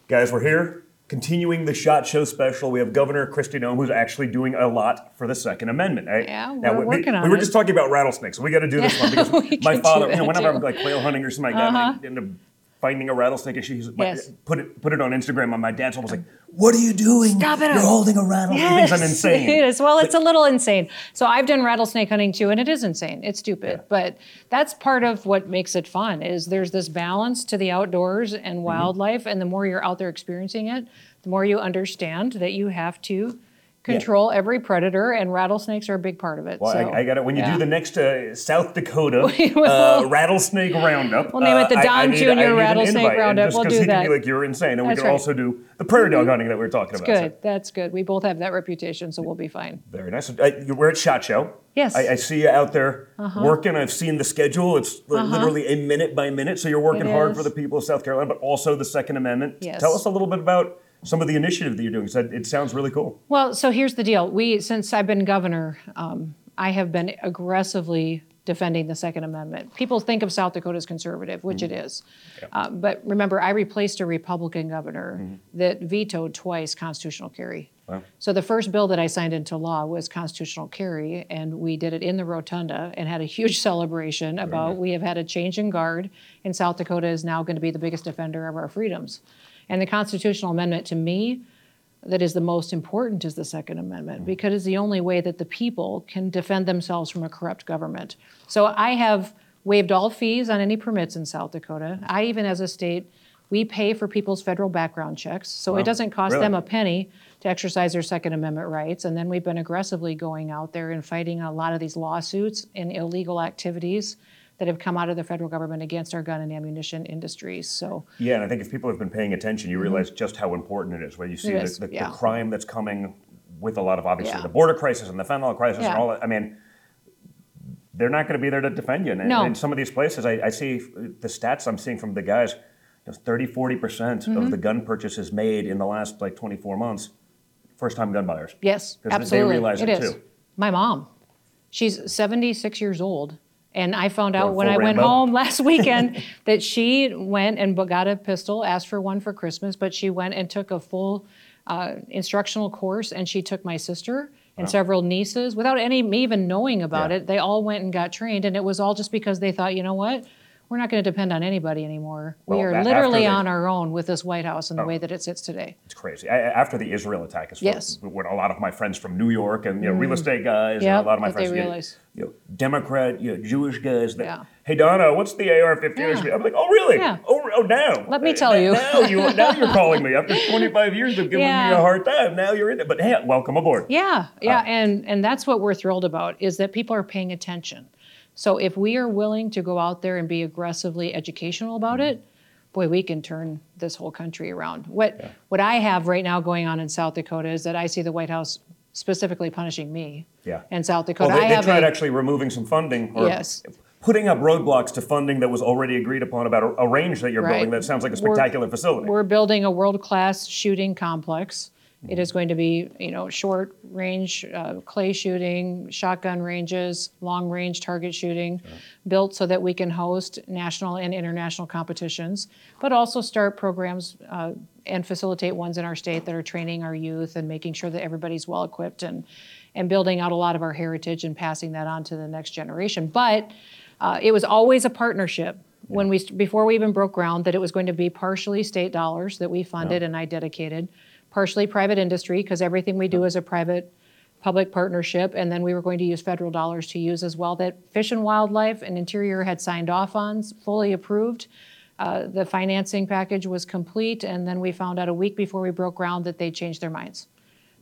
Guys, we're here continuing the SHOT Show special. We have Governor Kristi Noem, who's actually doing a lot for the Second Amendment. right? Yeah, we're we, working we, on we were it. just talking about rattlesnakes. We got to do this one [laughs] because my father, you know, whenever too. I'm like quail hunting or something like that, Uh-huh. and I end up finding a rattlesnake, and she's my, Yes. put it put it on Instagram, and my dad's almost like, "What are you doing? Stop it. You're holding a rattlesnake." He thinks I'm insane. [laughs] Is. Well, it's a little insane. So I've done rattlesnake hunting too, and it is insane. It's stupid, but that's part of what makes it fun. Is there's this balance to the outdoors and Mm-hmm. wildlife, and the more you're out there experiencing it, the more you understand that you have to control every predator, and rattlesnakes are a big part of it. Well, so, I, I got it. When you yeah. do the next uh, South Dakota [laughs] uh, rattlesnake roundup, We'll name it the uh, I- I Don Jr. I need an Rattlesnake Roundup. Just We'll do he can be like, "You're insane," and we That's can right. also do the prairie dog hunting that we were talking It's about. So- good. That's good. We both have that reputation, so we'll be fine. Very nice. Uh, we're at Shot Show. Yes. I, I see you out there Uh-huh. working. I've seen the schedule. It's Uh-huh. literally a minute by minute. So you're working hard for the people of South Carolina, but also the Second Amendment. Yes. Tell us a little bit about some of the initiative that you're doing. That, it sounds really cool. Well, so here's the deal. We, since I've been governor, um, I have been aggressively defending the Second Amendment. People think of South Dakota as conservative, which it is. Uh, but remember, I replaced a Republican governor that vetoed twice constitutional carry. Wow. So the first bill that I signed into law was constitutional carry, and we did it in the rotunda and had a huge [laughs] celebration about we have had a change in guard, and South Dakota is now going to be the biggest defender of our freedoms. And the constitutional amendment, to me, that is the most important is the Second Amendment mm-hmm. because it's the only way that the people can defend themselves from a corrupt government. So I have waived all fees on any permits in South Dakota. I even, as a state, we pay for people's federal background checks, so Wow. it doesn't cost Really? them a penny to exercise their Second Amendment rights. And then we've been aggressively going out there and fighting a lot of these lawsuits and illegal activities that have come out of the federal government against our gun and ammunition industries. So Yeah, and I think if people have been paying attention, you realize just how important it is. Where you see Mm-hmm. The, the, yeah. the crime that's coming with a lot of obviously Yeah. the border crisis and the fentanyl crisis and all that. I mean, they're not going to be there to defend you. And No. in some of these places, I, I see the stats I'm seeing from the guys. You 30, 40 percent Mhm. of the gun purchases made in the last like 24 months, first-time gun buyers. Yes, absolutely. They realize it, is. too. My mom, she's 76 years old. And I found out Going when I went Rambo. home last [laughs] weekend that she went and got a pistol, asked for one for Christmas, but she went and took a full uh, instructional course and she took my sister and Wow. several nieces without any me even knowing about Yeah. it. They all went and got trained and it was all just because they thought, you know what? We're not going to depend on anybody anymore. we are literally they- on our own with this White House and the Oh. way that it sits today. It's crazy. I, after the Israel attack, is Yes. what a lot of my friends from New York and you know, real Mm. estate guys and a lot of my friends, you know, realize. you know, Democrat, you know, Jewish guys. That, Yeah. Hey Donna, what's the AR-15? I'm like, oh really? Yeah. Oh, oh now. Let me tell Uh, you. Now you now you're calling me after [laughs] 25 years of giving Yeah. me a hard time. Now you're in it. But hey, welcome aboard. Yeah, yeah, and and that's what we're thrilled about is that people are paying attention. So if we are willing to go out there and be aggressively educational about mm-hmm. it, boy, we can turn this whole country around. What what I have right now going on in South Dakota is that I see the White House specifically punishing me Yeah. in South Dakota. Well, they, I they tried a- actually removing some funding or Yes. putting up roadblocks to funding that was already agreed upon about a, a range that you're Right. building that sounds like a We're- spectacular facility. We're building a world-class shooting complex. It is going to be, you know, short range uh, clay shooting, shotgun ranges, long range target shooting, built so that we can host national and international competitions, but also start programs uh, and facilitate ones in our state that are training our youth and making sure that everybody's well equipped and and building out a lot of our heritage and passing that on to the next generation. But uh, it was always a partnership. When we before we even broke ground that it was going to be partially state dollars that we funded and I dedicated, partially private industry because everything we do is a private public partnership and then we were going to use federal dollars to use as well that Fish and Wildlife and Interior had signed off on, fully approved. Uh, the financing package was complete and then we found out a week before we broke ground that they changed their minds.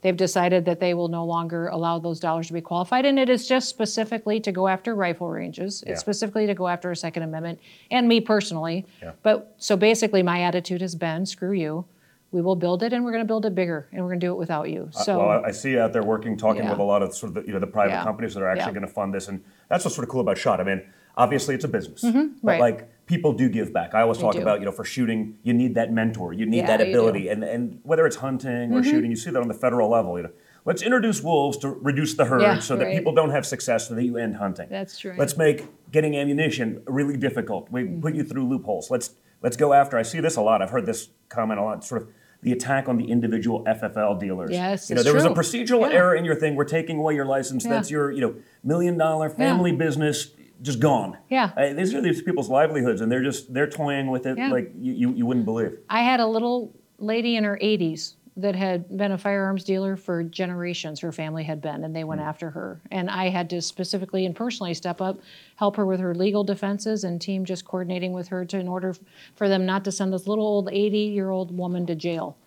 They've decided that they will no longer allow those dollars to be qualified, and it is just specifically to go after rifle ranges. Yeah. It's specifically to go after a Second Amendment, and me personally. Yeah. But so basically, my attitude has been, screw you. We will build it, and we're going to build it bigger, and we're going to do it without you. Uh, So well, I see you out there working, talking Yeah. with a lot of sort of the, you know the private Yeah. companies that are actually Yeah. going to fund this, and that's what's sort of cool about Shot. I mean, obviously it's a business, Mhm, but right. like people do give back. I always They talk do. about you know for shooting, you need that mentor, you need that ability, and and whether it's hunting or Mhm. shooting, you see that on the federal level. You know, let's introduce wolves to reduce the herd, Yeah, so that right. people don't have success, so that you end hunting. That's true. Let's make getting ammunition really difficult. We Mm-hmm. put you through loopholes. Let's let's go after. I see this a lot. I've heard this comment a lot. Sort of the attack on the individual FFL dealers. Yes, you know there was a procedural Yeah. error in your thing. We're taking away your license. Yeah. That's your you know million dollar family business just gone. Yeah. Uh, these are these people's livelihoods, and they're just they're toying with it Yeah. like you, you you wouldn't believe. I had a little lady in her 80s that had been a firearms dealer for generations. Her family had been, and they went hmm. after her. And I had to specifically and personally step up, help her with her legal defenses, and team just coordinating with her to in order f- for them not to send this little old 80 year old woman to jail.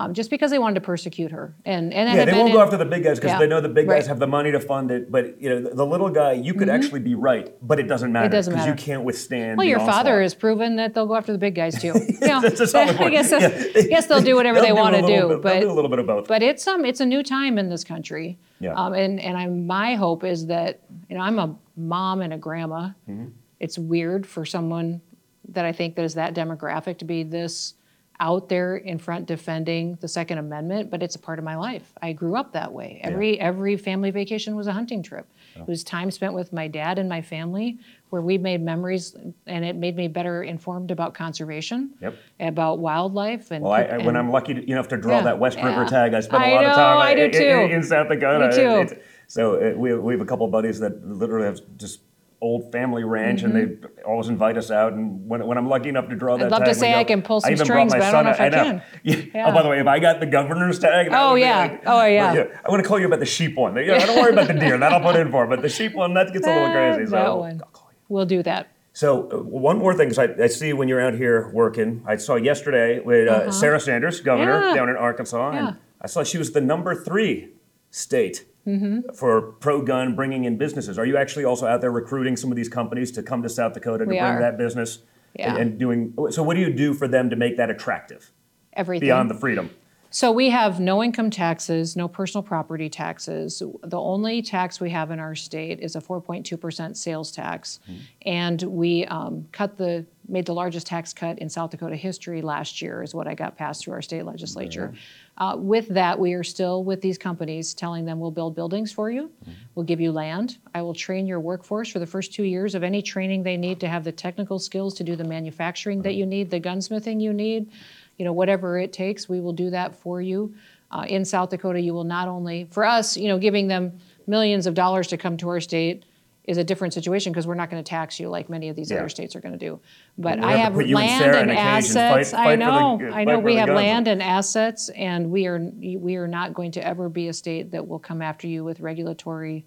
Um, just because they wanted to persecute her, and and yeah, they won't in- go after the big guys because Yeah. they know the big guys Right. have the money to fund it. But you know the, little guy, you could Mhm. actually be right, but it doesn't matter doesn't you can't withstand. Well, your father onslaught. has proven that they'll go after the big guys too. [laughs] You know, That's just [laughs] how I guess, Yeah. [laughs] guess they'll do whatever they want to do. bit- but do a little bit of both. But it's um it's a new time in this country. Yeah. Um, and and I'm, my hope is that you know I'm a mom and a grandma. Mhm. It's weird for someone that I think that is that demographic to be this out there in front defending the Second Amendment, but it's a part of my life. I grew up that way. Every every family vacation was a hunting trip. It was time spent with my dad and my family where we made memories and it made me better informed about conservation, Yep. about wildlife and Well, I, I, when I'm lucky to, enough to draw Yeah, that West River yeah. tag, I spend a I lot of time I do in, too. in, in South Dakota. It's- so we, we have a couple of buddies that literally have just old family ranch, and they always invite us out. And when, when I'm lucky enough to draw Mm-hmm. I'd love to say go. I can pull some even strings, brought my but I don't son know if I out- can. [laughs] Yeah. Yeah. Oh, by the way, if I got the governor's tag, Oh, yeah. like- Oh, yeah. but I want to call you about the sheep one. Yeah, don't worry about the deer. that I'll put in for. But the sheep one, that gets a little crazy. So. that one. We'll do that. So uh, one more thing, 'cause I, I see when you're out here working. I saw yesterday with uh, Uh-huh. Sarah Sanders, governor Yeah. down in Arkansas, Yeah. and I saw she was the number three state Mm-hmm. for pro-gun bringing in businesses. Are you actually also out there recruiting some of these companies to come to South Dakota to We bring are. that business? Yeah. And, and doing so, what do you do for them to make that attractive Everything. beyond the freedom? So we have no income taxes, no personal property taxes. The only tax we have in our state is a 4.2% sales tax, and we um, cut the made the largest tax cut in South Dakota history last year. Is what I got passed through our state legislature. Uh, with that, we are still with these companies telling them we'll build buildings for you, we'll give you land, I will train your workforce for the first two years of any training they need to have the technical skills to do the manufacturing that you need, the gunsmithing you need you know, whatever it takes, we will do that for you. Uh, in South Dakota, you will not only, for us, you know, giving them millions of dollars to come to our state is a different situation because we're not going to tax you like many of these Yeah. other states are going to do. But I have have put and land and assets. fight- I fight know, I know. We have guns. land and assets, and we are we are not going to ever be a state that will come after you with regulatory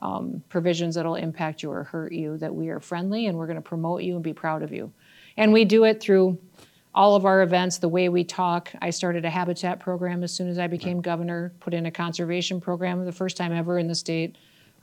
um, provisions that'll impact you or hurt you. That we are friendly and we're going to promote you and be proud of you, and we do it through all of our events, the way we talk. I started a habitat program as soon as I became governor, put in a conservation program the first time ever in the state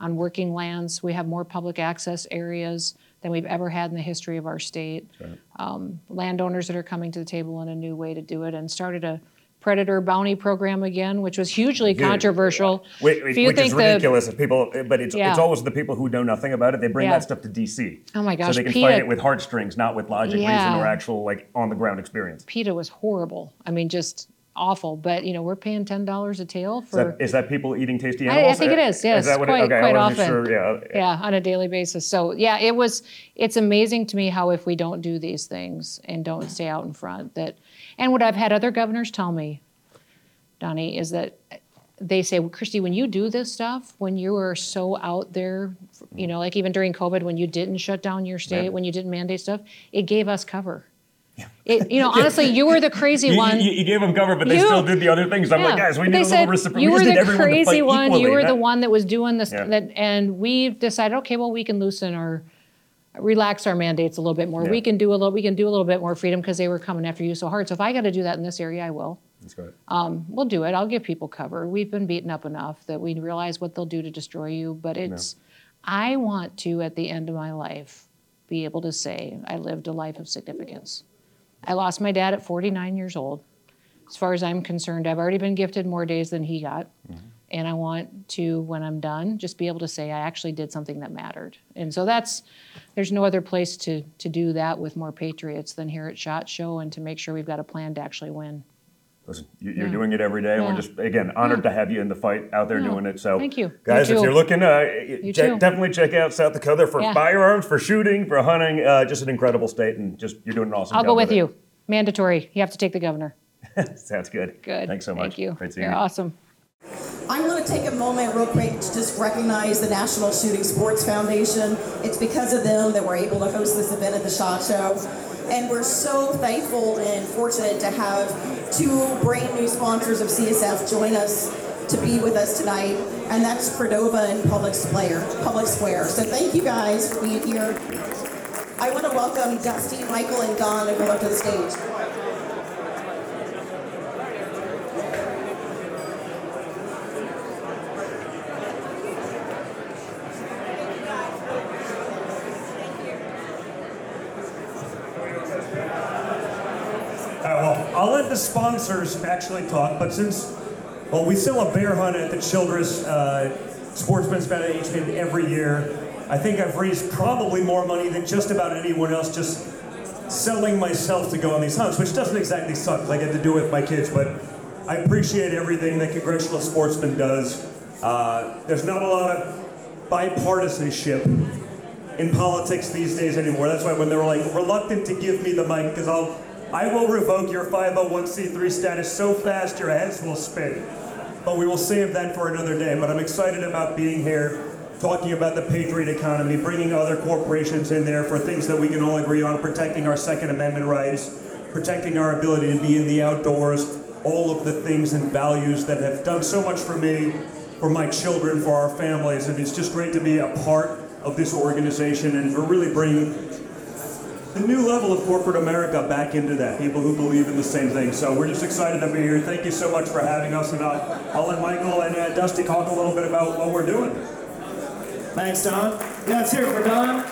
on working lands. We have more public access areas than we've ever had in the history of our state. Um, landowners that are coming to the table in a new way to do it, and started a predator bounty program again, which was hugely Huge. controversial. Which, If you which is think the- ridiculous. if people, but it's, Yeah. it's always the people who know nothing about it. They bring Yeah. that stuff to DC. Oh my gosh, So they can PETA fight it with heartstrings, not with logic, Yeah. reason, or actual like on the ground experience. PETA was horrible. I mean, just awful. But you know, we're paying ten dollars a tail Is for. that, is that people eating tasty I, animals? I think it is. Yes, that what it- quite, okay, quite often. Sure, yeah. yeah, on a daily basis. So yeah, it was. It's amazing to me how if we don't do these things and don't stay out in front, that, and what I've had other governors tell me, Donnie, is that they say, well, Kristi, when you do this stuff, when you are so out there, you know, like even during COVID, when you didn't shut down your state, Yeah. when you didn't mandate stuff, it gave us cover. It, you know, honestly, you were the crazy You, one. you, you gave them cover, but they You- still did the other things. I'm like, guys, we need a said little reciprocity. You were the crazy one. equally. You were That- the one that was doing this. Yeah. That, and we decided, okay, well, we can loosen our, relax our mandates a little bit more. Yeah. We can do a little. We can do a little bit more freedom because they were coming after you so hard. So if I got to do that in this area, I will. That's great. um, we'll do it. I'll give people cover. We've been beaten up enough that we realize what they'll do to destroy you. But it's, I want to, at the end of my life, be able to say I lived a life of significance. I lost my dad at 49 years old. As far as I'm concerned, I've already been gifted more days than he got. Mm-hmm. And I want to, when I'm done, just be able to say I actually did something that mattered. And so that's, there's no other place to, to do that with more patriots than here at SHOT Show and to make sure we've got a plan to actually win. Listen, you- you're Yeah. doing it every day, and we're just again honored to have you in the fight out there Yeah. doing it. So, Thank you. guys. You if you're looking, uh, You check- definitely check out South Dakota for Yeah. firearms, for shooting, for hunting. Uh, just an incredible state, and just you're doing an awesome. I'll job go with it. you. Mandatory. You have to take the governor. [laughs] Sounds good. Good. Thanks so much. Thank you. Great seeing You're you. awesome. I want to take a moment real quick to just recognize the National Shooting Sports Foundation. It's because of them that we're able to host this event at the SHOT Show. And we're so thankful and fortunate to have two brand new sponsors of CSF join us to be with us tonight, and that's Credova and Public Square. Public Square. So thank you guys for being here. I want to welcome Dusty, Michael, and Don up to the stage. All right, well, I'll let the sponsors actually talk, but since, well, we sell a bear hunt at the Childress uh, Sportsman's Foundation every year, I think I've raised probably more money than just about anyone else just selling myself to go on these hunts, which doesn't exactly suck. Like I get to do with my kids, but I appreciate everything that Congressional Sportsman does. Uh, there's not a lot of bipartisanship in politics these days anymore. That's why when they were like reluctant to give me the mic, because I'll, I will revoke your 501c3 status so fast your heads will spin. But we will save that for another day. But I'm excited about being here, talking about the patriot economy, bringing other corporations in there for things that we can all agree on, protecting our Second Amendment rights, protecting our ability to be in the outdoors, all of the things and values that have done so much for me, for my children, for our families. And it's just great to be a part of this organization and for really bringing the new level of corporate America back into that. People who believe in the same thing. So we're just excited to be here. Thank you so much for having us. And I'll, I'll let Michael and uh, Dusty talk a little bit about what we're doing. Thanks, Don. Yeah, let's hear for Don.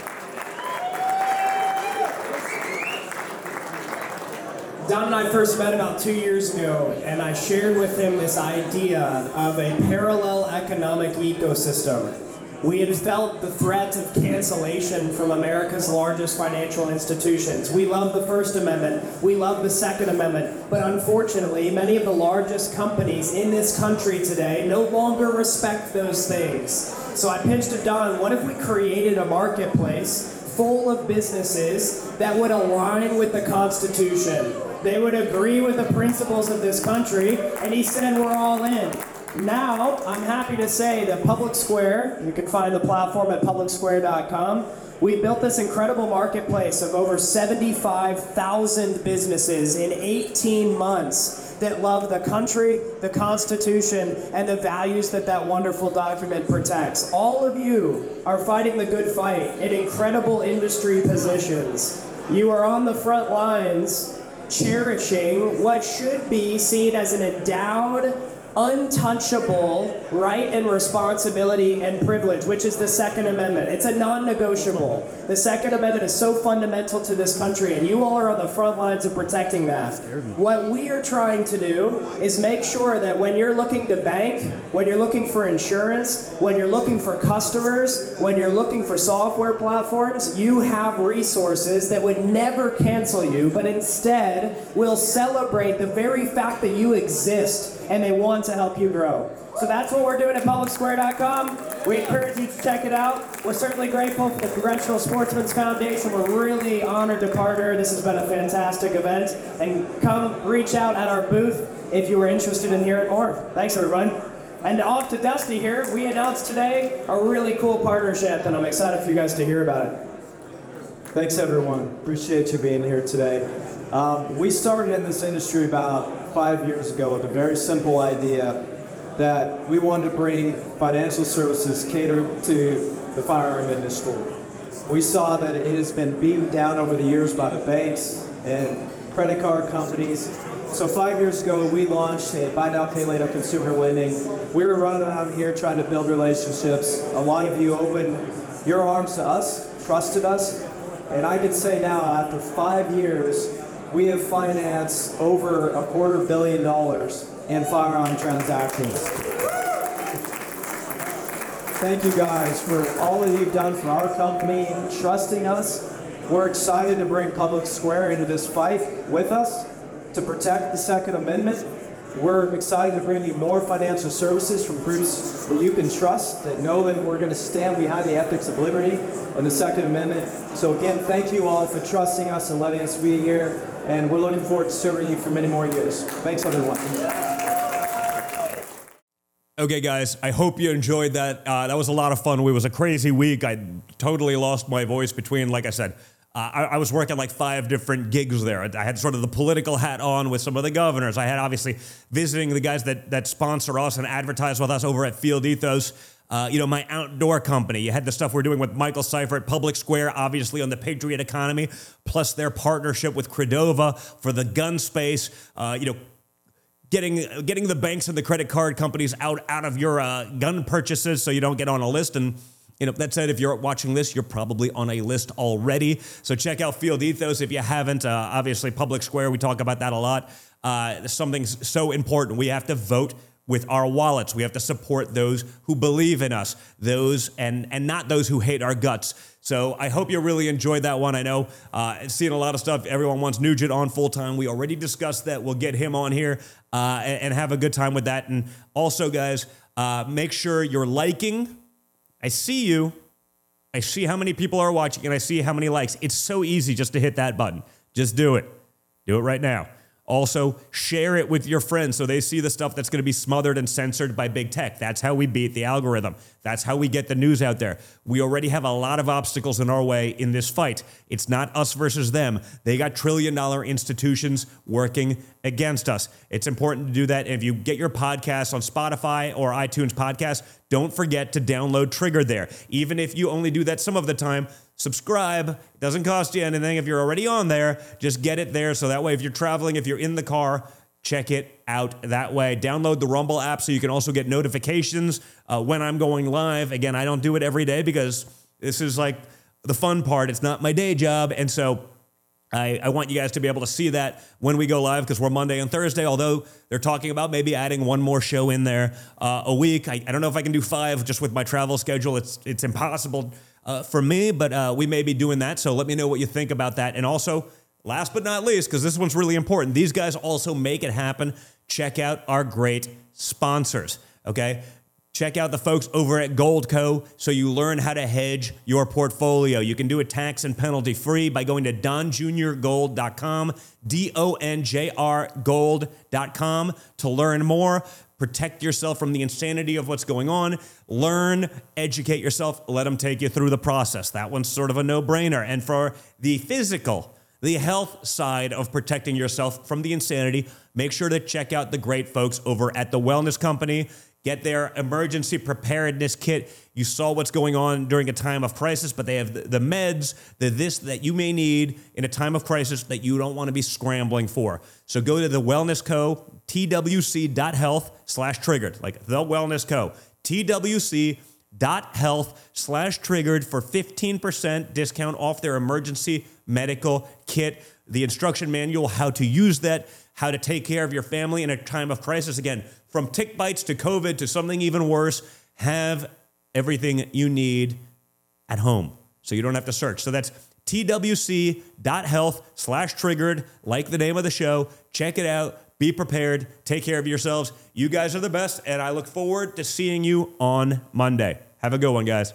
Don and I first met about two years ago, and I shared with him this idea of a parallel economic ecosystem. We had felt the threat of cancellation from America's largest financial institutions. We love the First Amendment, we love the Second Amendment, but unfortunately, many of the largest companies in this country today no longer respect those things. So I pitched to Don, what if we created a marketplace full of businesses that would align with the Constitution? They would agree with the principles of this country, and he said, We're all in. Now, I'm happy to say that Public Square, you can find the platform at publicsquare.com. We built this incredible marketplace of over 75,000 businesses in 18 months that love the country, the Constitution, and the values that that wonderful document protects. All of you are fighting the good fight in incredible industry positions. You are on the front lines cherishing what should be seen as an endowed, untouchable right and responsibility and privilege, which is the Second Amendment. It's a non negotiable. The Second Amendment is so fundamental to this country, and you all are on the front lines of protecting that. What we are trying to do is make sure that when you're looking to bank, when you're looking for insurance, when you're looking for customers, when you're looking for software platforms, you have resources that would never cancel you, but instead will celebrate the very fact that you exist and they want to help you grow. So that's what we're doing at publicsquare.com. We encourage you to check it out. We're certainly grateful for the Congressional Sportsman's Foundation. We're really honored to partner. This has been a fantastic event. And come reach out at our booth if you were interested in hearing more. Thanks, everyone. And off to Dusty here. We announced today a really cool partnership, and I'm excited for you guys to hear about it. Thanks, everyone. Appreciate you being here today. Um, we started in this industry about five years ago with a very simple idea that we wanted to bring financial services catered to the firearm industry. We saw that it has been beaten down over the years by the banks and credit card companies, So five years ago, we launched a buy now, pay later consumer lending. We were running around here trying to build relationships. A lot of you opened your arms to us, trusted us, and I can say now, after five years, we have financed over a quarter billion dollars in firearm transactions. Thank you guys for all that you've done for our company, trusting us. We're excited to bring Public Square into this fight with us to protect the Second Amendment. We're excited to bring you more financial services from groups that you can trust, that know that we're going to stand behind the ethics of liberty and the Second Amendment. So again, thank you all for trusting us and letting us be here, and we're looking forward to serving you for many more years. Thanks, everyone. Okay, guys, I hope you enjoyed that. Uh, that was a lot of fun. It was a crazy week. I totally lost my voice between, like I said, uh, I, I, was working like five different gigs there. I had sort of the political hat on with some of the governors. I had obviously visiting the guys that, that sponsor us and advertise with us over at Field Ethos. Uh, you know, my outdoor company. You had the stuff we're doing with Michael Seifert at Public Square, obviously on the Patriot economy, plus their partnership with Credova for the gun space. Uh, you know, getting getting the banks and the credit card companies out out of your uh, gun purchases so you don't get on a list and you know, that said, if you're watching this, you're probably on a list already. So check out Field Ethos if you haven't. Uh, obviously, Public Square, we talk about that a lot. Uh, something's so important. We have to vote with our wallets. We have to support those who believe in us, those and and not those who hate our guts. So I hope you really enjoyed that one. I know uh, seeing a lot of stuff. Everyone wants Nugent on full time. We already discussed that. We'll get him on here uh, and, and, have a good time with that. And also, guys, uh, make sure you're liking I see you. I see how many people are watching and I see how many likes. It's so easy just to hit that button. Just do it. Do it right now. Also, share it with your friends so they see the stuff that's going to be smothered and censored by big tech. That's how we beat the algorithm. That's how we get the news out there. We already have a lot of obstacles in our way in this fight. It's not us versus them. They got trillion dollar institutions working against us. It's important to do that. if you get your podcast on Spotify or iTunes podcast, don't forget to download Trigger there. Even if you only do that some of the time, subscribe. It doesn't cost you anything. If you're already on there, just get it there. So that way, if you're traveling, if you're in the car, check it out that way. Download the Rumble app so you can also get notifications uh, when I'm going live. Again, I don't do it every day because this is like the fun part. It's not my day job. And so I, I, want you guys to be able to see that when we go live because we're Monday and Thursday, although they're talking about maybe adding one more show in there uh, a week. I, I, don't know if I can do five just with my travel schedule. It's, it's impossible uh, for me, but uh, we may be doing that. So let me know what you think about that. And also, last but not least, because this one's really important, these guys also make it happen. Check out our great sponsors. Okay. Check out the folks over at Goldco so you learn how to hedge your portfolio. You can do it tax and penalty free by going to donjrgold.com, D O N J R gold.com to learn more protect yourself from the insanity of what's going on, learn, educate yourself, let them take you through the process. That one's sort of a no brainer. And for the physical, the health side of protecting yourself from the insanity, make sure to check out the great folks over at the Wellness Company. Get their emergency preparedness kit. You saw what's going on during a time of crisis, but they have the, meds, the this that you may need in a time of crisis that you don't want to be scrambling for. So go to the Wellness Co. twc.health slash triggered, like the Wellness Co. twc.health slash triggered for 15% discount off their emergency medical kit. The instruction manual, how to use that, how to take care of your family in a time of crisis. Again, from tick bites to COVID to something even worse, have everything you need at home so you don't have to search. So that's twc.health slash triggered, like the name of the show. Check it out. Be prepared. Take care of yourselves. You guys are the best, and I look forward to seeing you on Monday. Have a good one, guys.